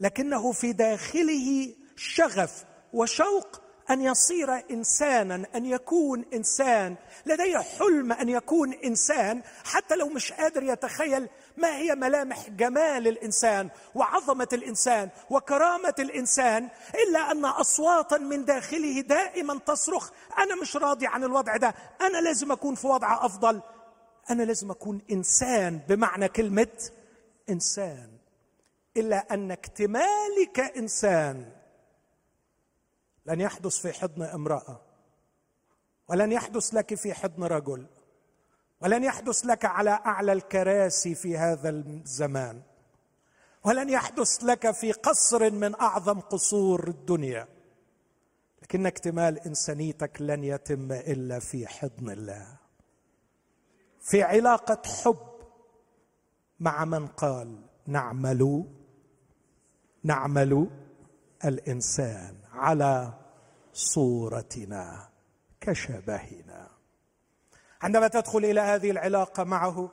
لكنه في داخله شغف وشوق أن يصير إنسانا أن يكون إنسان. لديه حلم أن يكون إنسان حتى لو مش قادر يتخيل ما هي ملامح جمال الإنسان وعظمة الإنسان وكرامة الإنسان إلا أن أصواتا من داخله دائما تصرخ أنا مش راضي عن الوضع ده أنا لازم أكون في وضع أفضل. أنا لازم أكون إنسان بمعنى كلمة إنسان. إلا أن اكتمالي كانسان لن يحدث في حضن امرأة ولن يحدث لك في حضن رجل ولن يحدث لك على أعلى الكراسي في هذا الزمان ولن يحدث لك في قصر من أعظم قصور الدنيا. لكن اكتمال إنسانيتك لن يتم إلا في حضن الله. في علاقة حب مع من قال نعمل نعمل الإنسان على صورتنا كشبهنا. عندما تدخل إلى هذه العلاقة معه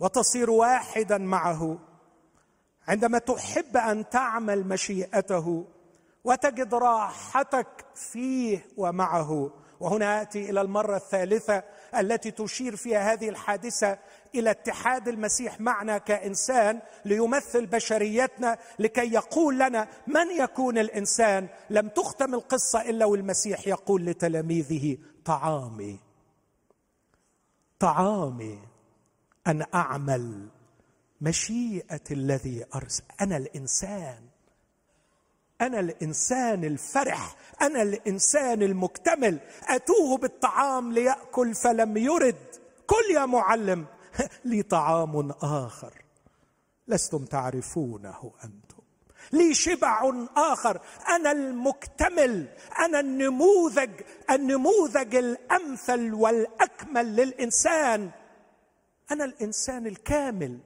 وتصير واحدا معه عندما تحب أن تعمل مشيئته وتجد راحتك فيه ومعه وهنا اتي إلى المرة الثالثة التي تشير فيها هذه الحادثة إلى اتحاد المسيح معنا كإنسان ليمثل بشريتنا لكي يقول لنا من يكون الإنسان. لم تختم القصة إلا والمسيح يقول لتلاميذه طعامي طعامي أن أعمل مشيئة الذي ارسل أنا الإنسان. أنا الإنسان الفرح أنا الإنسان المكتمل أتوه بالطعام ليأكل فلم يرد. كل يا معلم لي طعام آخر. لستم تعرفونه أنتم. لي شبع آخر. أنا المكتمل أنا النموذج النموذج الأمثل والأكمل للإنسان. أنا الإنسان الكامل.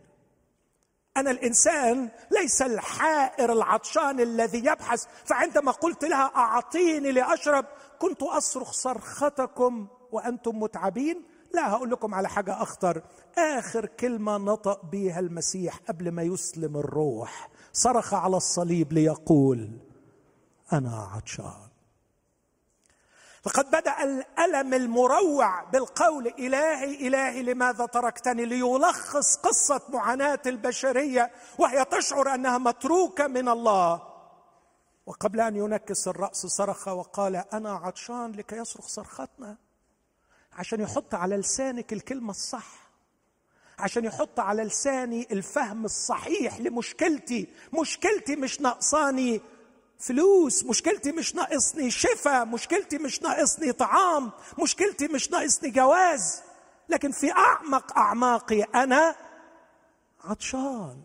أنا الإنسان ليس الحائر العطشان الذي يبحث فعندما قلت لها أعطيني لأشرب كنت أصرخ صرختكم وأنتم متعبين. لا هقول لكم على حاجة أخطر. آخر كلمة نطق بها المسيح قبل ما يسلم الروح صرخ على الصليب ليقول أنا عطشان. فقد بدأ الألم المروع بالقول إلهي إلهي لماذا تركتني ليلخص قصة معاناة البشرية وهي تشعر أنها متروكة من الله. وقبل أن ينكس الرأس صرخ وقال أنا عطشان لكي يصرخ صرختنا. عشان يحط على لسانك الكلمة الصح. عشان يحط على لساني الفهم الصحيح لمشكلتي. مشكلتي مش ناقصاني. فلوس مشكلتي مش ناقصني شفاء مشكلتي مش ناقصني طعام مشكلتي مش ناقصني جواز. لكن في أعمق أعماقي أنا عطشان.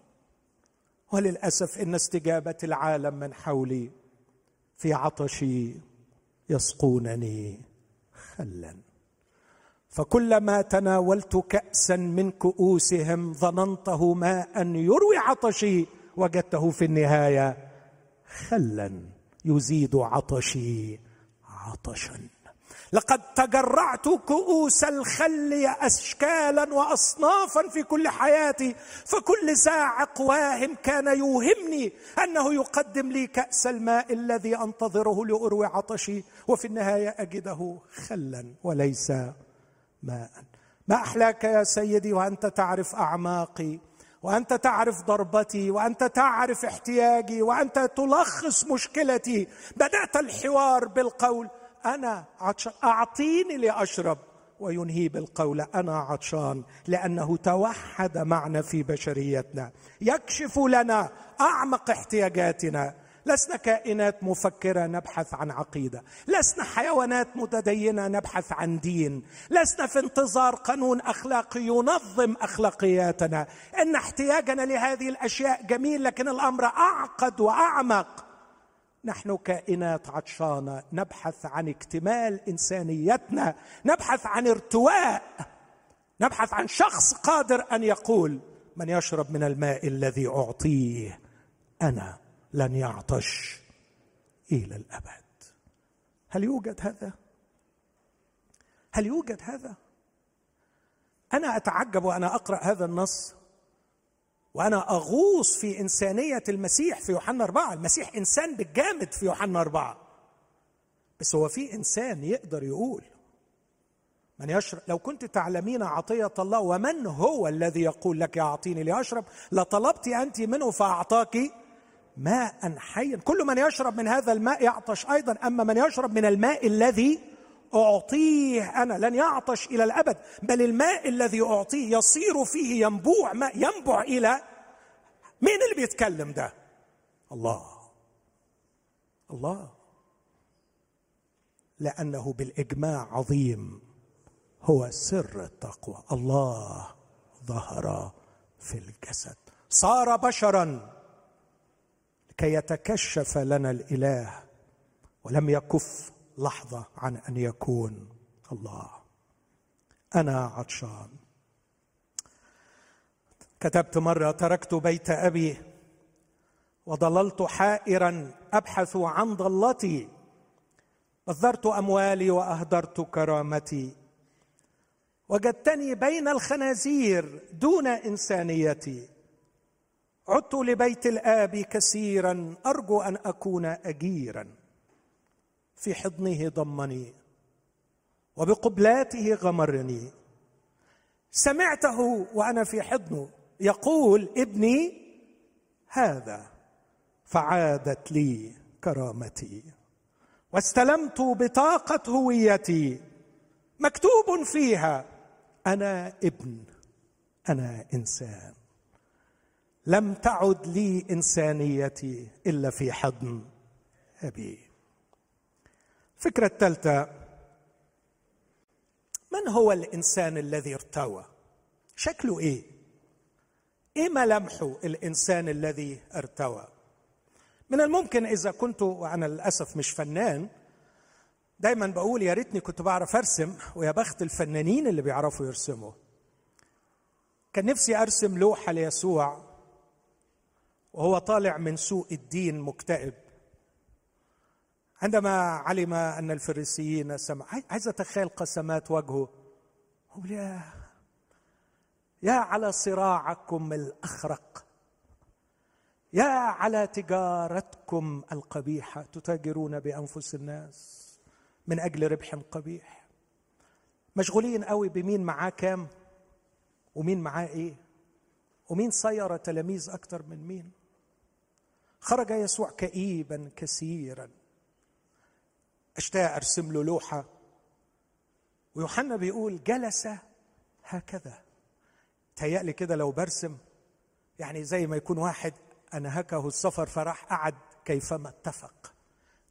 وللأسف إن استجابة العالم من حولي في عطشي يسقونني خلا. فكلما تناولت كاسا من كؤوسهم ظننته ماء يروي عطشي وجدته في النهاية خلا يزيد عطشي عطشا. لقد تجرعت كؤوس الخل اشكالا واصنافا في كل حياتي فكل زاعق واهم كان يوهمني أنه يقدم لي كأس الماء الذي أنتظره لاروي عطشي وفي النهاية أجده خلا وليس ماء. ما أحلاك يا سيدي وأنت تعرف أعماقي؟ وأنت تعرف ضربتي وأنت تعرف احتياجي وأنت تلخص مشكلتي. بدأت الحوار بالقول أنا عطشان أعطيني لأشرب. وينهي بالقول أنا عطشان لأنه توحد معنا في بشريتنا. يكشف لنا أعمق احتياجاتنا. لسنا كائنات مفكرة نبحث عن عقيدة. لسنا حيوانات متدينة نبحث عن دين. لسنا في انتظار قانون أخلاقي ينظم أخلاقياتنا. إن احتياجنا لهذه الأشياء جميل لكن الأمر أعقد وأعمق. نحن كائنات عطشانة نبحث عن اكتمال إنسانيتنا نبحث عن ارتواء نبحث عن شخص قادر أن يقول من يشرب من الماء الذي أعطيه أنا؟ لن يعطش إلى الأبد. هل يوجد هذا؟ هل يوجد هذا؟ أنا أتعجب وأنا أقرأ هذا النص وأنا أغوص في إنسانية المسيح في يوحنا أربعة. المسيح إنسان بالجامد في يوحنا أربعة. بس هو في إنسان يقدر يقول من يشرب. لو كنت تعلمين عطية الله ومن هو الذي يقول لك اعطيني لأشرب؟ لطلبت أنت منه فاعطاك ماء حيا. كل من يشرب من هذا الماء يعطش أيضا. أما من يشرب من الماء الذي أعطيه أنا لن يعطش إلى الأبد بل الماء الذي أعطيه يصير فيه ينبوع ماء ينبع إلى مين اللي بيتكلم ده؟ الله. الله. لأنه بالإجماع عظيم. هو سر التقوى. الله ظهر في الجسد. صار بشرا. لكي يتكشف لنا الإله ولم يكف لحظة عن أن يكون الله. أنا عطشان. كتبت مرة تركت بيت أبي وضللت حائرا أبحث عن ضلتي بذرت أموالي وأهدرت كرامتي وجدتني بين الخنازير دون إنسانيتي عدت لبيت الآب كثيرا أرجو أن أكون اجيرا. في حضنه ضمني وبقبلاته غمرني. سمعته وأنا في حضنه يقول ابني هذا فعادت لي كرامتي. واستلمت بطاقة هويتي مكتوب فيها أنا ابن أنا إنسان. لم تعد لي إنسانيتي إلا في حضن أبي. الفكرة الثالثه من هو الإنسان الذي ارتوى؟ شكله إيه؟ إيه ملامحه الإنسان الذي ارتوى؟ من الممكن إذا كنت وأنا للأسف مش فنان دايما بقول يا ريتني كنت بعرف أرسم ويا بخت الفنانين اللي بيعرفوا يرسموا. كان نفسي أرسم لوحة ليسوع وهو طالع من سوء الدين مكتئب. عندما علم أن الفريسيين سمع عايز أتخيل قسمات وجهه. هو يا يا على صراعكم الأخرق. يا على تجارتكم القبيحة. تتاجرون بأنفس الناس من أجل ربح قبيح. مشغولين قوي بمين معاه كام؟ ومين معاه إيه؟ ومين صير تلاميذ أكتر من مين؟ خرج يسوع كئيبا كثيرا. أشتاق أرسم له لوحة. ويوحنا بيقول جلس هكذا. تهيألي كده لو برسم يعني زي ما يكون واحد أنهكه السفر فراح قعد كيفما اتفق.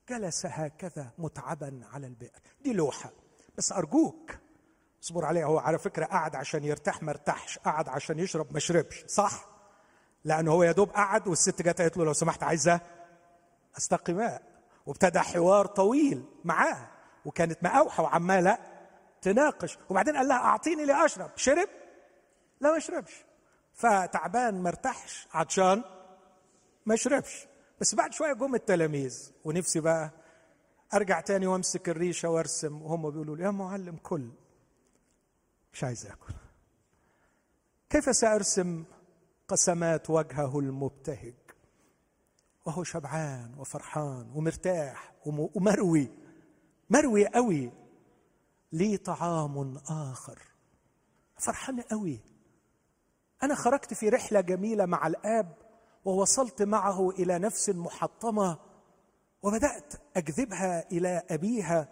جلس هكذا متعبا على البئر. دي لوحة. بس أرجوك اصبر عليها. هو على فكرة قعد عشان يرتاح ما ارتاحش. قعد عشان يشرب ما شربش. صح؟ لأنه هو يا دوب قعد والست جت قالت له لو سمحت عايزة أستقي ماء. وابتدى حوار طويل معاه. وكانت مقاوحة وعمالة تناقش. وبعدين قال لها أعطيني لأشرب شرب؟ لا ما شربش. فتعبان ما ارتاحش. عطشان؟ ما شربش. بس بعد شوية جم التلاميذ. ونفسي بقى أرجع تاني وأمسك الريشة وأرسم. وهم بيقولوا لي يا معلم كل مش عايز آكل. كيف سأرسم قسمات وجهه المبتهج. وهو شبعان وفرحان ومرتاح ومروي مروي قوي. لي طعام آخر؟ فرحان قوي. أنا خرجت في رحلة جميلة مع الآب ووصلت معه إلى نفس محطمة وبدأت أجذبها إلى أبيها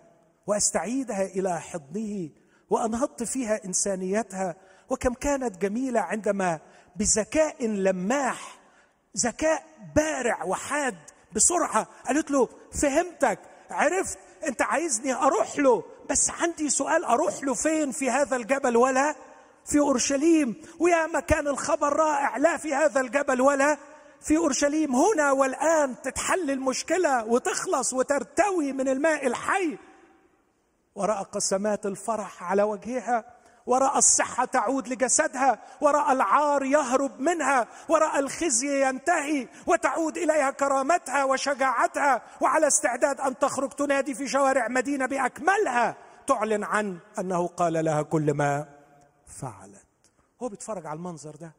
وأستعيدها إلى حضنه وأنهضت فيها إنسانيتها. وكم كانت جميلة عندما بذكاء لماح ذكاء بارع وحاد بسرعة. قالت له فهمتك عرفت أنت عايزني أروح له بس عندي سؤال أروح له فين في هذا الجبل ولا؟ في أورشليم. ويا ما كان الخبر رائع لا في هذا الجبل ولا. في أورشليم هنا والآن تتحل المشكلة وتخلص وترتوي من الماء الحي. ورأى قسمات الفرح على وجهها. وراى الصحة تعود لجسدها وراى العار يهرب منها وراى الخزي ينتهي وتعود إليها كرامتها وشجاعتها وعلى استعداد أن تخرج تنادي في شوارع مدينة بأكملها. تعلن عن أنه قال لها كل ما فعلت. هو بيتفرج على المنظر ده.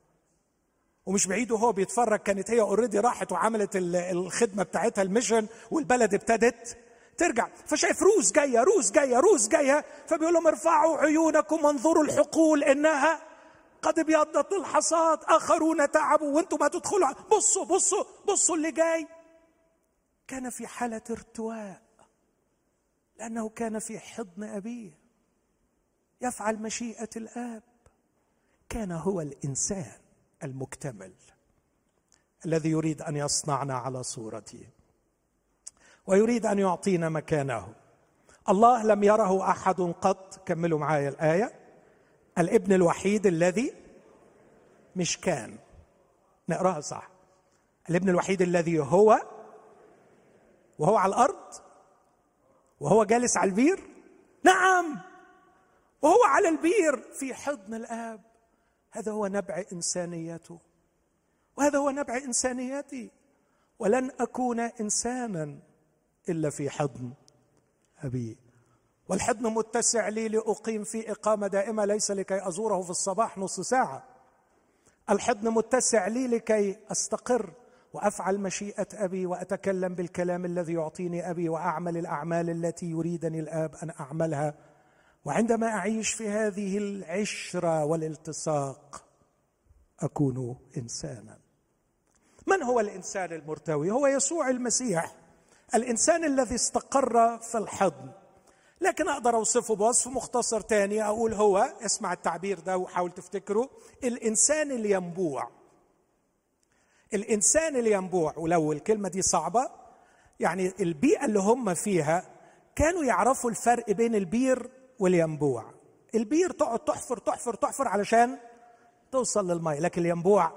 ومش بعيد وهو بيتفرج كانت هي already راحت وعملت الخدمة بتاعتها ال mission والبلد ابتدت ترجع. فشايف روس جاية روس جاية روس جاية. فبيقول لهم ارفعوا عيونكم وانظروا الحقول إنها قد ابيضت الحصاد آخرون تعبوا وأنتم ما تدخلوا. بصوا بصوا بصوا اللي جاي. كان في حالة ارتواء لأنه كان في حضن أبيه. يفعل مشيئة الآب. كان هو الإنسان المكتمل الذي يريد أن يصنعنا على صورته. ويريد أن يعطينا مكانه. الله لم يره أحد قط. كملوا معايا الآية. الابن الوحيد الذي مش كان نقراها صح. الابن الوحيد الذي هو وهو على الأرض وهو جالس على البير. نعم. وهو على البير في حضن الآب. هذا هو نبع إنسانيته. وهذا هو نبع إنسانيتي. ولن أكون إنسانا. إلا في حضن أبي. والحضن متسع لي لأقيم في إقامة دائمة ليس لكي أزوره في الصباح نص ساعة. الحضن متسع لي لكي أستقر وأفعل مشيئة أبي وأتكلم بالكلام الذي يعطيني أبي وأعمل الأعمال التي يريدني الآب أن أعملها. وعندما أعيش في هذه العشرة والالتصاق أكون إنسانا. من هو الإنسان المرتوي؟ هو يسوع المسيح. الإنسان الذي استقر في الحضن. لكن أقدر اوصفه بوصف مختصر تاني أقول هو اسمع التعبير ده وحاول تفتكره الإنسان الينبوع. الإنسان الينبوع ولو الكلمة دي صعبة يعني البيئة اللي هم فيها كانوا يعرفوا الفرق بين البير والينبوع. البير تقعد تحفر تحفر تحفر علشان توصل للماء لكن الينبوع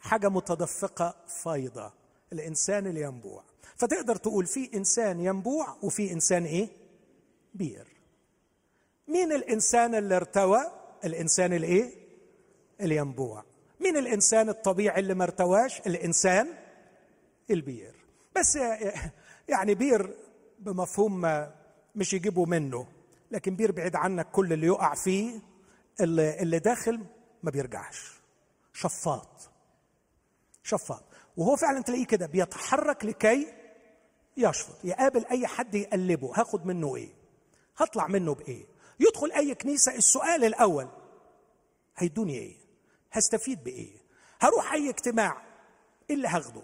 حاجة متدفقة فايضة. الإنسان الينبوع. فتقدر تقول في إنسان ينبوع وفي إنسان إيه؟ بير. مين الإنسان اللي ارتوى؟ الإنسان الإيه؟ الينبوع. مين الإنسان الطبيعي اللي ما ارتواش؟ الإنسان البير. بس يعني بير بمفهوم مش يجيبوا منه لكن بير بعيد عنك كل اللي يقع فيه اللي, اللي داخل ما بيرجعش. شفاط. شفاط. وهو فعلا تلاقيه كده بيتحرك لكي يشفط يقابل أي حد يقلبه هاخد منه إيه؟ هطلع منه بإيه؟ يدخل أي كنيسة؟ السؤال الأول هيدوني إيه؟ هستفيد بإيه؟ هروح أي اجتماع؟ إيه اللي هاخده؟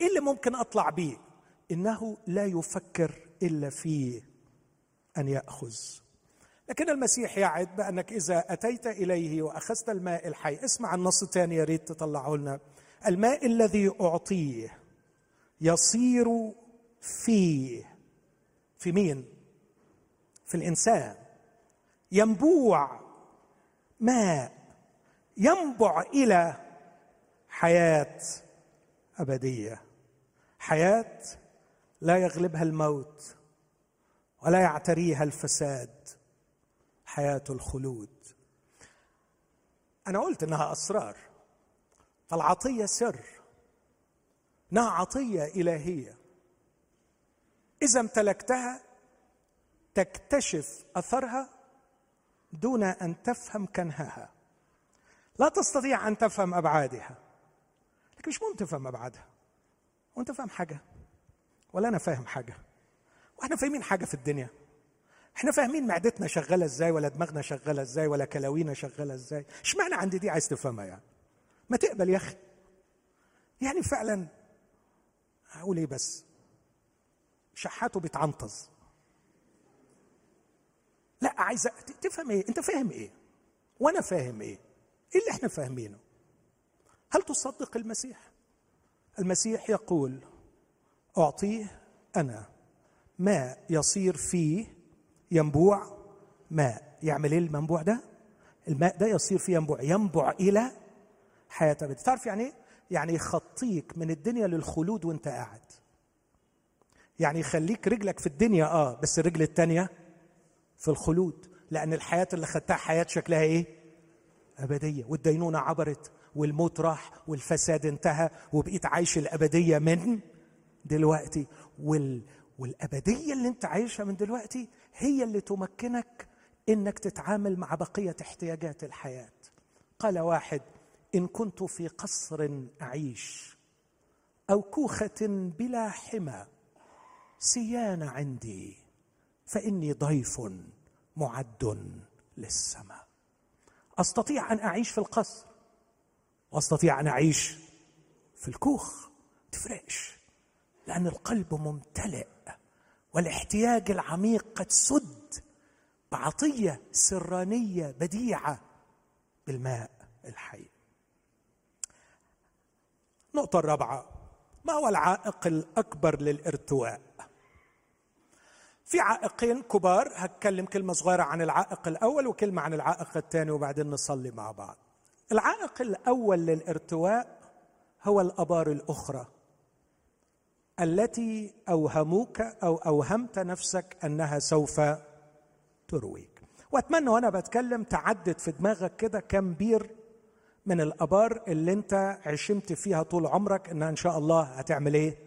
إيه اللي ممكن أطلع بيه؟ إنه لا يفكر إلا في أن يأخذ. لكن المسيح يعد بأنك إذا أتيت إليه وأخذت الماء الحي اسمع النص الثاني يا ريت تطلعه لنا. الماء الذي أعطيه يصير فيه في مين؟ في الإنسان. ينبوع ماء ينبع إلى حياة أبدية. حياة لا يغلبها الموت ولا يعتريها الفساد. حياة الخلود. أنا قلت إنها أسرار. فالعطية سر انها عطية إلهية. إذا امتلكتها تكتشف أثرها دون أن تفهم كنهها. لا تستطيع أن تفهم أبعادها. لكن مش مهم تفهم أبعادها. وانت فاهم حاجة. ولا أنا فاهم حاجة. وإحنا فاهمين حاجة في الدنيا. إحنا فاهمين معدتنا شغالة إزاي ولا دماغنا شغالة إزاي ولا كلاوينا شغالة إزاي. إشمعنى عندي دي عايز تفهمها يعني؟ ما تقبل يا أخي. يعني فعلا هقول إيه بس؟ شحاته بيتعنطز لا عايز تفهم إيه؟ أنت فاهم إيه؟ وأنا فاهم إيه؟ إيه اللي إحنا فاهمينه؟ هل تصدق المسيح؟ المسيح يقول أعطيه أنا. ماء يصير فيه ينبوع؟ ماء يعمل إيه المنبوع ده؟ الماء ده يصير فيه ينبوع. ينبع إلى حياه ابد تعرف يعني إيه؟ يعني يخطيك من الدنيا للخلود وانت قاعد. يعني يخليك رجلك في الدنيا آه بس الرجل الثانية في الخلود. لأن الحياة اللي خدتها حياة شكلها إيه؟ أبدية. والدينونة عبرت والموت راح والفساد انتهى وبقيت عايش الأبدية من دلوقتي. وال والأبدية اللي انت عايشها من دلوقتي هي اللي تمكنك إنك تتعامل مع بقية احتياجات الحياة. قال واحد إن كنت في قصر أعيش أو كوخة بلا حمى سيان عندي فإني ضيف معد للسماء. أستطيع أن أعيش في القصر وأستطيع أن أعيش في الكوخ. تفرقش لأن القلب ممتلئ والاحتياج العميق قد سد بعطية سرانية بديعة بالماء الحي. النقطه الرابعة. ما هو العائق الأكبر للإرتواء؟ في عائقين كبار هتكلم كلمة صغيرة عن العائق الأول وكلمة عن العائق الثاني وبعدين نصلي مع بعض. العائق الأول للإرتواء هو الأبار الأخرى. التي أوهموك أو أوهمت نفسك أنها سوف ترويك. وأتمنى وأنا بتكلم تعدد في دماغك كده كم بير من الأبار اللي انت عشمت فيها طول عمرك إنها إن شاء الله هتعمل إيه؟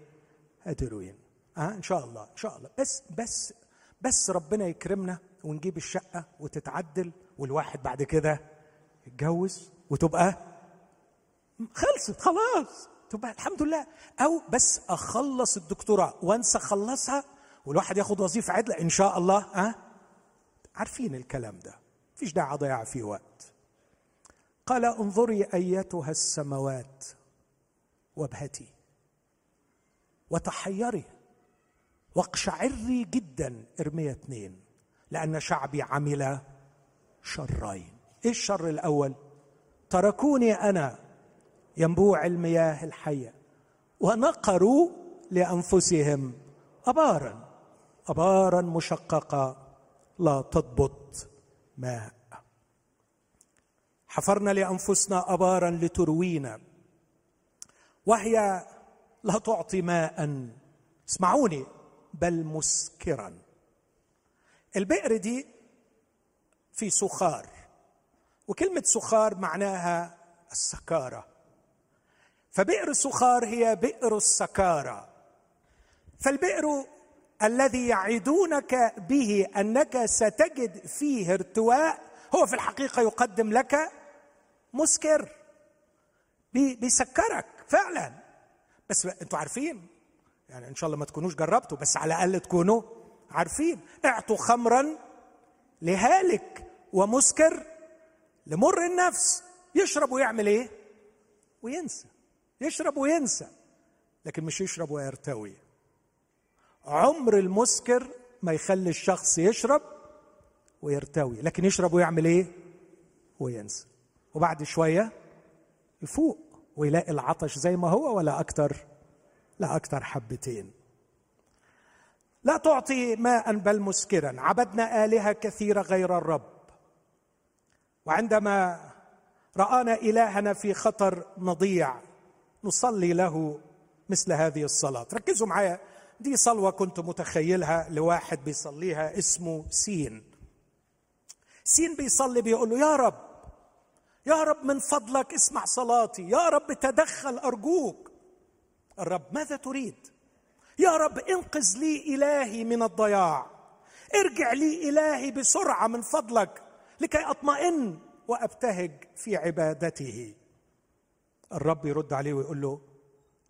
هتروين. آه إن شاء الله إن شاء الله. بس بس بس ربنا يكرمنا ونجيب الشقة وتتعدل والواحد بعد كده يتجوز وتبقى خلصت خلاص. تبقى الحمد لله. أو بس أخلص الدكتوراه. وانسى أخلصها والواحد ياخد وظيفة عدلة إن شاء الله. ها أه؟ عارفين الكلام ده. مفيش داعي أضيع فيه وقت. قال انظري أيتها السماوات وابهتي وتحيري واقشعري جدا ارمية اثنين لأن شعبي عمل شرين. إيه الشر الأول؟ تركوني أنا ينبوع المياه الحية ونقروا لأنفسهم أبارا أبارا مشققة لا تضبط ماء. حفرنا لأنفسنا أبارا لتروينا. وهي لا تعطي ماء. اسمعوني. بل مسكرا. البئر دي في سخار. وكلمة سخار معناها السكارة. فبئر سخار هي بئر السكارة. فالبئر الذي يعدونك به أنك ستجد فيه ارتواء. هو في الحقيقة يقدم لك مسكر. بيسكرك فعلا. بس أنتوا عارفين. يعني إن شاء الله ما تكونوش جربتوا بس على الأقل تكونوا عارفين. اعطوا خمرا لهالك ومسكر لمر النفس. يشرب ويعمل إيه؟ وينسى. يشرب وينسى. لكن مش يشرب ويرتوي. عمر المسكر ما يخلي الشخص يشرب ويرتوي لكن يشرب ويعمل إيه؟ وينسى. وبعد شوية يفوق ويلاقي العطش زي ما هو ولا أكتر؟ لا أكتر حبتين. لا تعطي ماء بل مسكرا. عبدنا آلهة كثيرة غير الرب. وعندما رآنا إلهنا في خطر نضيع نصلي له مثل هذه الصلاة. ركزوا معايا. دي صلوة كنت متخيلها لواحد بيصليها اسمه سين. سين بيصلي بيقول له يا رب يا رب من فضلك اسمع صلاتي. يا رب تدخل أرجوك. الرب ماذا تريد؟ يا رب انقذ لي إلهي من الضياع. ارجع لي إلهي بسرعة من فضلك لكي أطمئن وأبتهج في عبادته. الرب يرد عليه ويقول له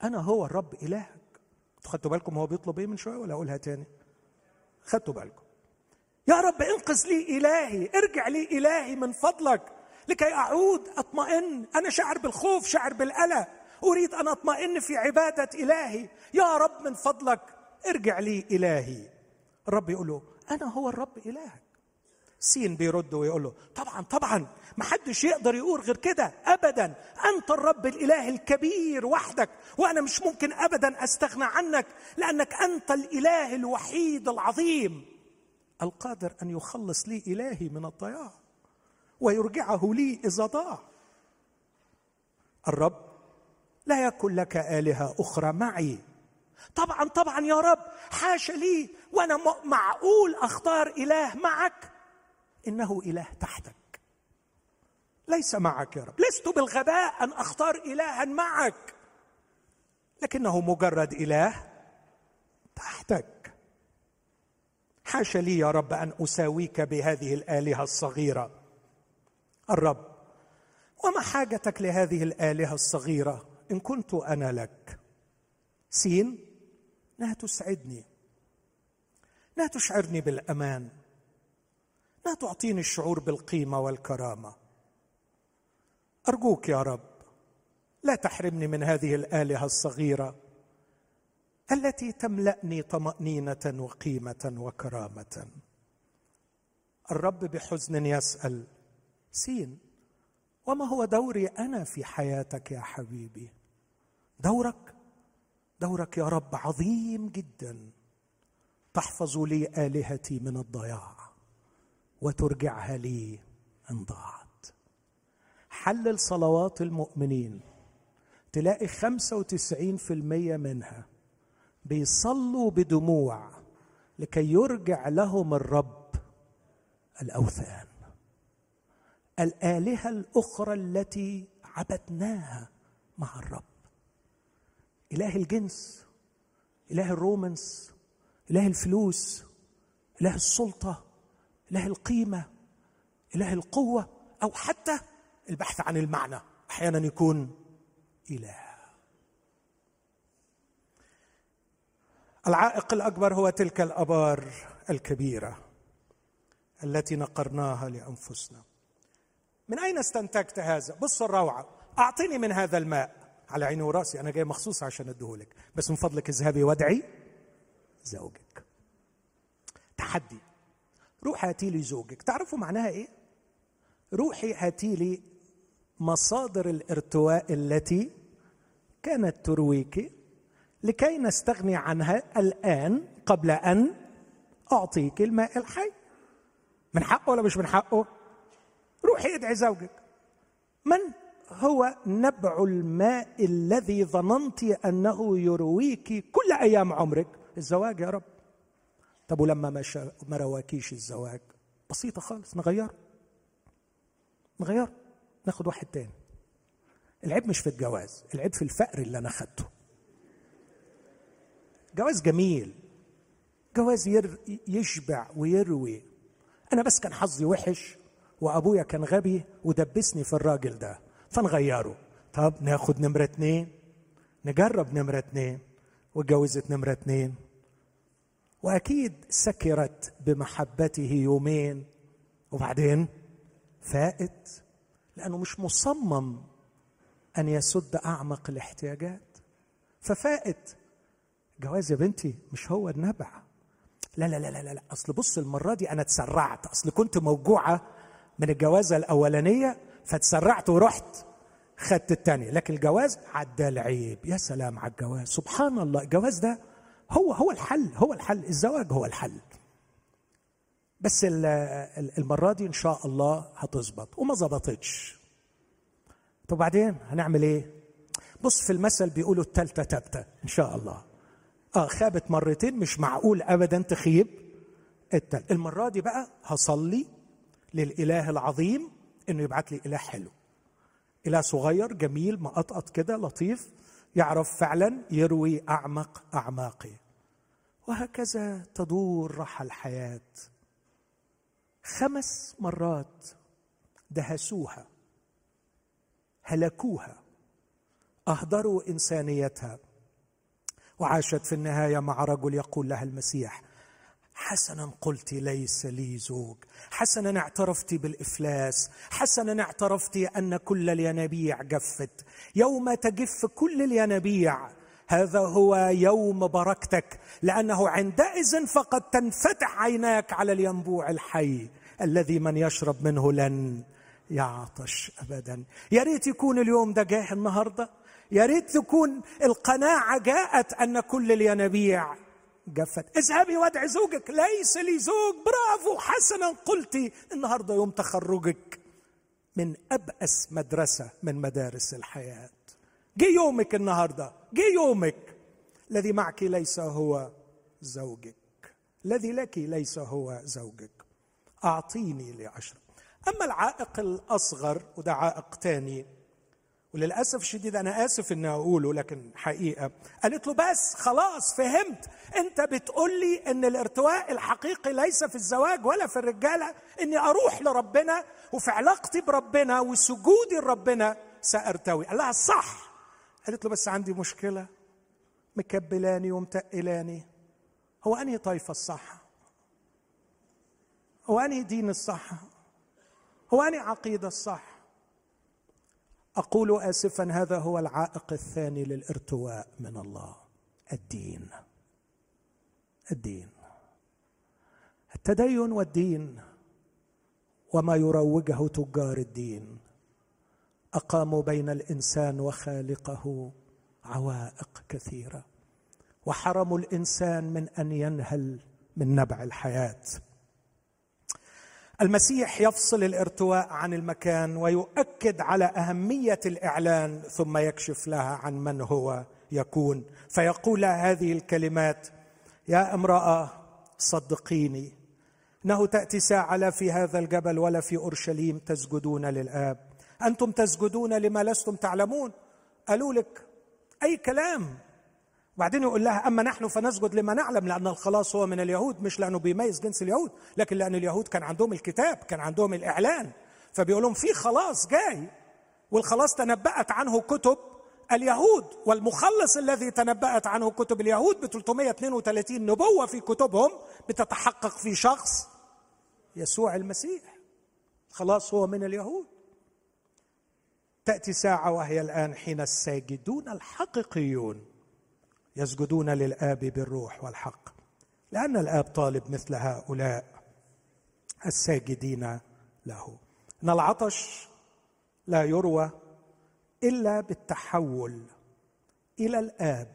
أنا هو الرب أنتوا خدتوا بالكم هو بيطلب إيه من شوية ولا أقولها تاني؟ خدتوا بالكم. يا رب انقذ لي إلهي. ارجع لي إلهي من فضلك. لكي أعود أطمئن. أنا شعر بالخوف شعر بالقلق. أريد أن أطمئن في عبادة إلهي. يا رب من فضلك ارجع لي إلهي. الرب يقول له أنا هو الرب إلهك. سين بيرد ويقول له طبعا طبعا. ما حدش يقدر يقول غير كده ابدا. أنت الرب الإله الكبير وحدك وأنا مش ممكن ابدا أستغنى عنك لأنك أنت الإله الوحيد العظيم. القادر أن يخلص لي إلهي من الضياع. ويرجعه لي اذا ضاع الرب لا يكن لك آلهة أخرى معي. طبعا طبعا يا رب حاشا لي وأنا معقول أختار إله معك. إنه إله تحتك. ليس معك يا رب. لست بالغباء أن أختار الها معك. لكنه مجرد إله تحتك. حاشا لي يا رب أن أساويك بهذه الآلهة الصغيرة. الرب وما حاجتك لهذه الآلهة الصغيرة؟ إن كنت أنا لك. سين انها تسعدني. لا تشعرني بالأمان. لا تعطيني الشعور بالقيمة والكرامة. أرجوك يا رب لا تحرمني من هذه الآلهة الصغيرة التي تملأني طمأنينة وقيمة وكرامة. الرب بحزن يسأل سين. وما هو دوري أنا في حياتك يا حبيبي؟ دورك؟ دورك يا رب عظيم جدا. تحفظ لي آلهتي من الضياع وترجعها لي إن ضاعت. حلل صلوات المؤمنين. تلاقي خمسة وتسعين في المية منها بيصلوا بدموع لكي يرجع لهم الرب الأوثان. الآلهة الأخرى التي عبدناها مع الرب. إله الجنس إله الرومانس إله الفلوس إله السلطة إله القيمة إله القوة أو حتى البحث عن المعنى أحيانا يكون إله. العائق الأكبر هو تلك الأبار الكبيرة التي نقرناها لأنفسنا. من أين استنتجت هذا؟ بص الروعة. أعطني من هذا الماء. على عيني ورأسي. أنا جاي مخصوص عشان اديهولك بس من فضلك اذهبي وادعي زوجك. تحدي. روح هاتي لي زوجك. تعرفوا معناها إيه؟ روحي هاتي لي مصادر الارتواء التي كانت ترويك لكي نستغني عنها الآن قبل أن أعطيك الماء الحي. من حقه ولا مش من حقه؟ روحي ادعي زوجك. من هو نبع الماء الذي ظننت أنه يرويك كل أيام عمرك؟ الزواج يا رب. طب ولما ما, ما رواكيش الزواج؟ بسيطة خالص نغيره نغيره ناخد واحد تاني. العيب مش في الجواز العيب في الفقر اللي أنا خدته. جواز جميل. جواز ير يشبع ويروي. أنا بس كان حظي وحش. وأبويا كان غبي ودبسني في الراجل ده. فنغيره. طب ناخد نمرة اتنين؟ نجرب نمرة اتنين. واتجوزت نمرة اتنين. وأكيد سكرت بمحبته يومين. وبعدين فائت لأنه مش مصمم أن يسد أعمق الاحتياجات. ففائت جواز يا بنتي مش هو النبع. لا لا لا لا لا. أصل بص المرة دي أنا اتسرعت. أصل كنت موجوعة من الجوازه الأولانية فتسرعت ورحت خدت الثانية لكن الجواز عدى العيب. يا سلام على الجواز. سبحان الله. الجواز ده هو هو الحل هو الحل. الزواج هو الحل. بس المرة دي إن شاء الله هتظبط. وما ظبطتش. طب بعدين هنعمل إيه؟ بص في المثل بيقولوا التالتة تابتة. إن شاء الله. آه خابت مرتين مش معقول ابدا تخيب التالت المرة دي بقى هصلي للإله العظيم إنه يبعت لي إله حلو. إله صغير جميل مقطقط كده لطيف يعرف فعلا يروي أعمق اعماقي وهكذا تدور رحى الحياة. خمس مرات دهسوها هلكوها أهدروا إنسانيتها. وعاشت في النهاية مع رجل يقول لها المسيح حسنا قلت ليس لي زوج. حسنا اعترفت بالإفلاس. حسنا اعترفت أن كل الينابيع جفت. يوم تجف كل الينابيع. هذا هو يوم بركتك. لأنه عندئذ فقد تنفتح عيناك على الينبوع الحي. الذي من يشرب منه لن يعطش ابدا. يا ريت يكون اليوم ده جاه النهارده. يا ريت تكون القناعة جاءت أن كل الينابيع جفت اذهبي وادعي زوجك ليس لي زوج. برافو حسنا قلتي النهاردة يوم تخرجك من أبأس مدرسة من مدارس الحياة. جه يومك النهاردة جه يومك. الذي معك ليس هو زوجك. الذي لك ليس هو زوجك. أعطيني لأشرب أما العائق الأصغر وده عائق تاني وللأسف الشديد أنا آسف إني أقوله لكن حقيقة. قالت له بس خلاص فهمت. أنت بتقول لي إن الارتواء الحقيقي ليس في الزواج ولا في الرجالة. إني أروح لربنا وفي علاقتي بربنا وسجودي لربنا سأرتوي. قال لها صح. قالت له بس عندي مشكلة. مكبلاني ومتقلاني. هو أنهي طايفة الصح هو أنهي دين الصح هو أنهي عقيدة الصح أقول آسفا هذا هو العائق الثاني للارتواء من الله. الدين. الدين. التدين والدين وما يروجه تجار الدين. أقاموا بين الإنسان وخالقه عوائق كثيرة وحرموا الإنسان من أن ينهل من نبع الحياة. المسيح يفصل الارتواء عن المكان ويؤكد على أهمية الإعلان ثم يكشف لها عن من هو يكون. فيقول هذه الكلمات يا امرأة صدقيني إنه تأتي ساعة لا في هذا الجبل ولا في أورشليم تسجدون للآب. أنتم تسجدون لما لستم تعلمون؟ قالوا لك أي كلام؟ وبعدين يقول لها أما نحن فنسجد لما نعلم لأن الخلاص هو من اليهود مش لأنه بيميز جنس اليهود لكن لأن اليهود كان عندهم الكتاب كان عندهم الإعلان. فبيقول لهم في خلاص جاي والخلاص تنبأت عنه كتب اليهود والمخلص الذي تنبأت عنه كتب اليهود ب 332 نبوة في كتبهم بتتحقق في شخص يسوع المسيح. خلاص هو من اليهود. تأتي ساعة وهي الآن حين الساجدون الحقيقيون. يسجدون للآب بالروح والحق لأن الآب طالب مثل هؤلاء الساجدين له. إن العطش لا يروى إلا بالتحول إلى الآب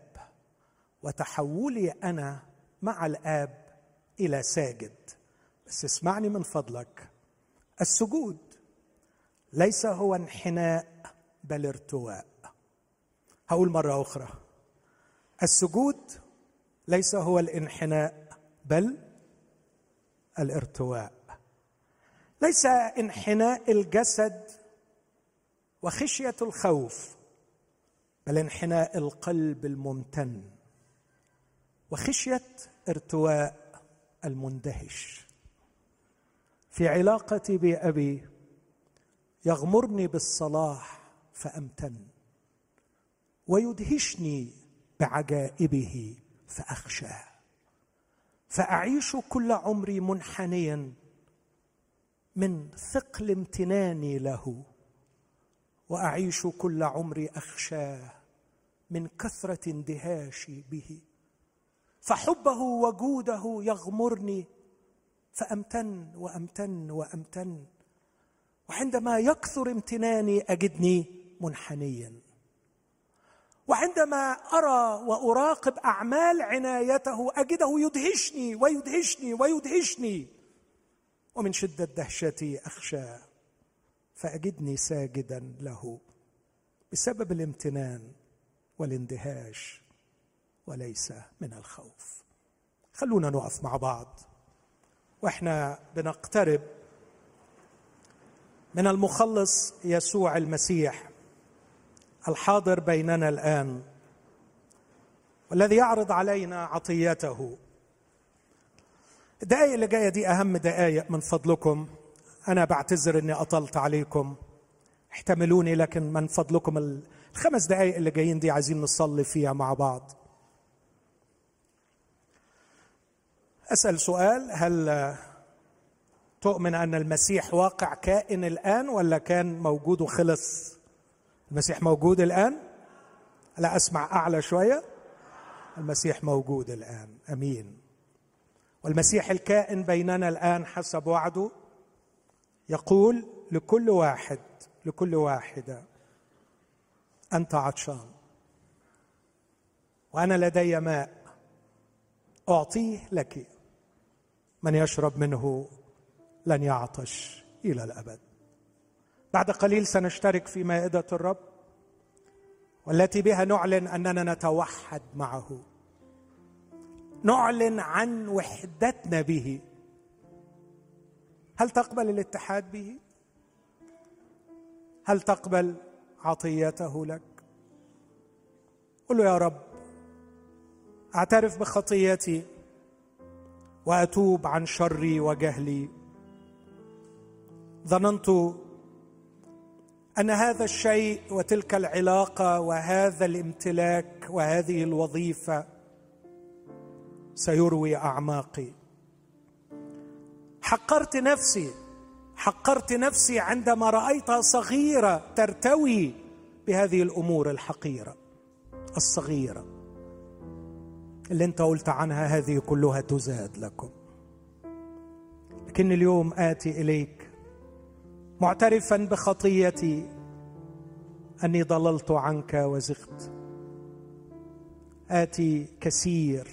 وتحولي أنا مع الآب إلى ساجد. بس اسمعني من فضلك السجود ليس هو انحناء بل ارتواء. هقول مرة أخرى. السجود ليس هو الانحناء بل الارتواء. ليس انحناء الجسد وخشية الخوف بل انحناء القلب الممتن وخشية ارتواء المندهش. في علاقتي بأبي يغمرني بالصلاح فأمتن ويدهشني بعجائبه فأخشاه. فأعيش كل عمري منحنيا من ثقل امتناني له وأعيش كل عمري أخشاه من كثرة اندهاشي به. فحبه وجوده يغمرني فأمتن وأمتن وأمتن وعندما يكثر امتناني أجدني منحنيا. وعندما أرى وأراقب أعمال عنايته أجده يدهشني ويدهشني ويدهشني. ومن شدة دهشتي اخشاه فأجدني ساجدا له بسبب الامتنان والاندهاش وليس من الخوف. خلونا نقف مع بعض. وإحنا بنقترب من المخلص يسوع المسيح. الحاضر بيننا الآن والذي يعرض علينا عطيته. الدقائق اللي جاية دي أهم دقائق من فضلكم. أنا بعتذر إني أطلت عليكم. احتملوني لكن من فضلكم الخمس دقائق اللي جايين دي عايزين نصلي فيها مع بعض. أسأل سؤال هل تؤمن أن المسيح واقع كائن الآن ولا كان موجود وخلص؟ المسيح موجود الآن؟ لا أسمع أعلى شوية. المسيح موجود الآن. أمين. والمسيح الكائن بيننا الآن حسب وعده يقول لكل واحد لكل واحدة أنت عطشان. وأنا لدي ماء أعطيه لك. من يشرب منه لن يعطش إلى الأبد. بعد قليل سنشترك في مائدة الرب والتي بها نعلن أننا نتوحد معه. نعلن عن وحدتنا به. هل تقبل الاتحاد به؟ هل تقبل عطيته لك؟ قل له يا رب أعترف بخطيتي وأتوب عن شري وجهلي. ظننت أن هذا الشيء وتلك العلاقة وهذا الامتلاك وهذه الوظيفة سيروي أعماقي. حقرت نفسي حقرت نفسي عندما رايتها صغيرة ترتوي بهذه الأمور الحقيرة الصغيرة. اللي أنت قلت عنها هذه كلها تزاد لكم. لكن اليوم آتي إليك معترفا بخطيتي. أني ضللت عنك وزغت. آتي كثير.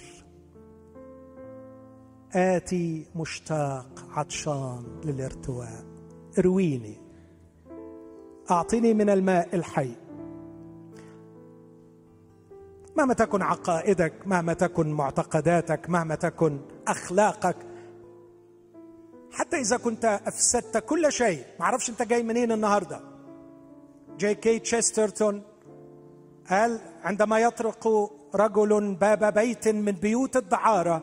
آتي مشتاق عطشان للارتواء. ارويني. أعطني من الماء الحي. مهما تكن عقائدك مهما تكن معتقداتك مهما تكن أخلاقك حتى إذا كنت أفسدت كل شيء. ما أعرفش أنت جاي منين النهارده. جي كي تشسترتون قال عندما يطرق رجل باب بيت من بيوت الدعارة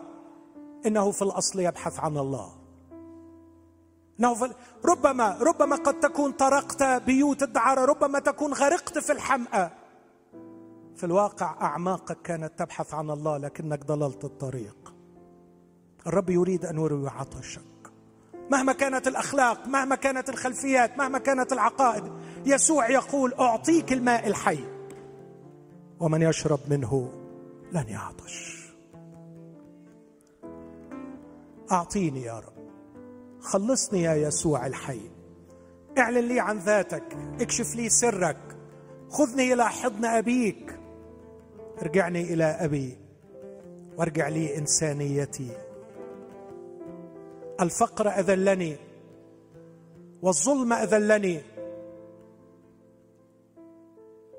إنه في الأصل يبحث عن الله. إنه في ربما ربما قد تكون طرقت بيوت الدعارة ربما تكون غرقت في الحمأة. في الواقع أعماقك كانت تبحث عن الله لكنك ضللت الطريق. الرب يريد أن يروي عطشك مهما كانت الأخلاق مهما كانت الخلفيات مهما كانت العقائد يسوع يقول أعطيك الماء الحي. ومن يشرب منه لن يعطش. أعطيني يا رب. خلصني يا يسوع الحي. اعلن لي عن ذاتك. اكشف لي سرك. خذني إلى حضن أبيك. ارجعني إلى أبي. وارجع لي إنسانيتي. الفقر أذلني والظلم أذلني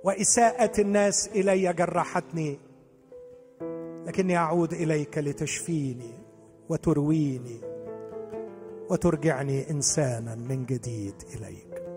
وإساءة الناس إلي جرحتني لكني أعود إليك لتشفيني وترويني وترجعني إنسانا من جديد إليك.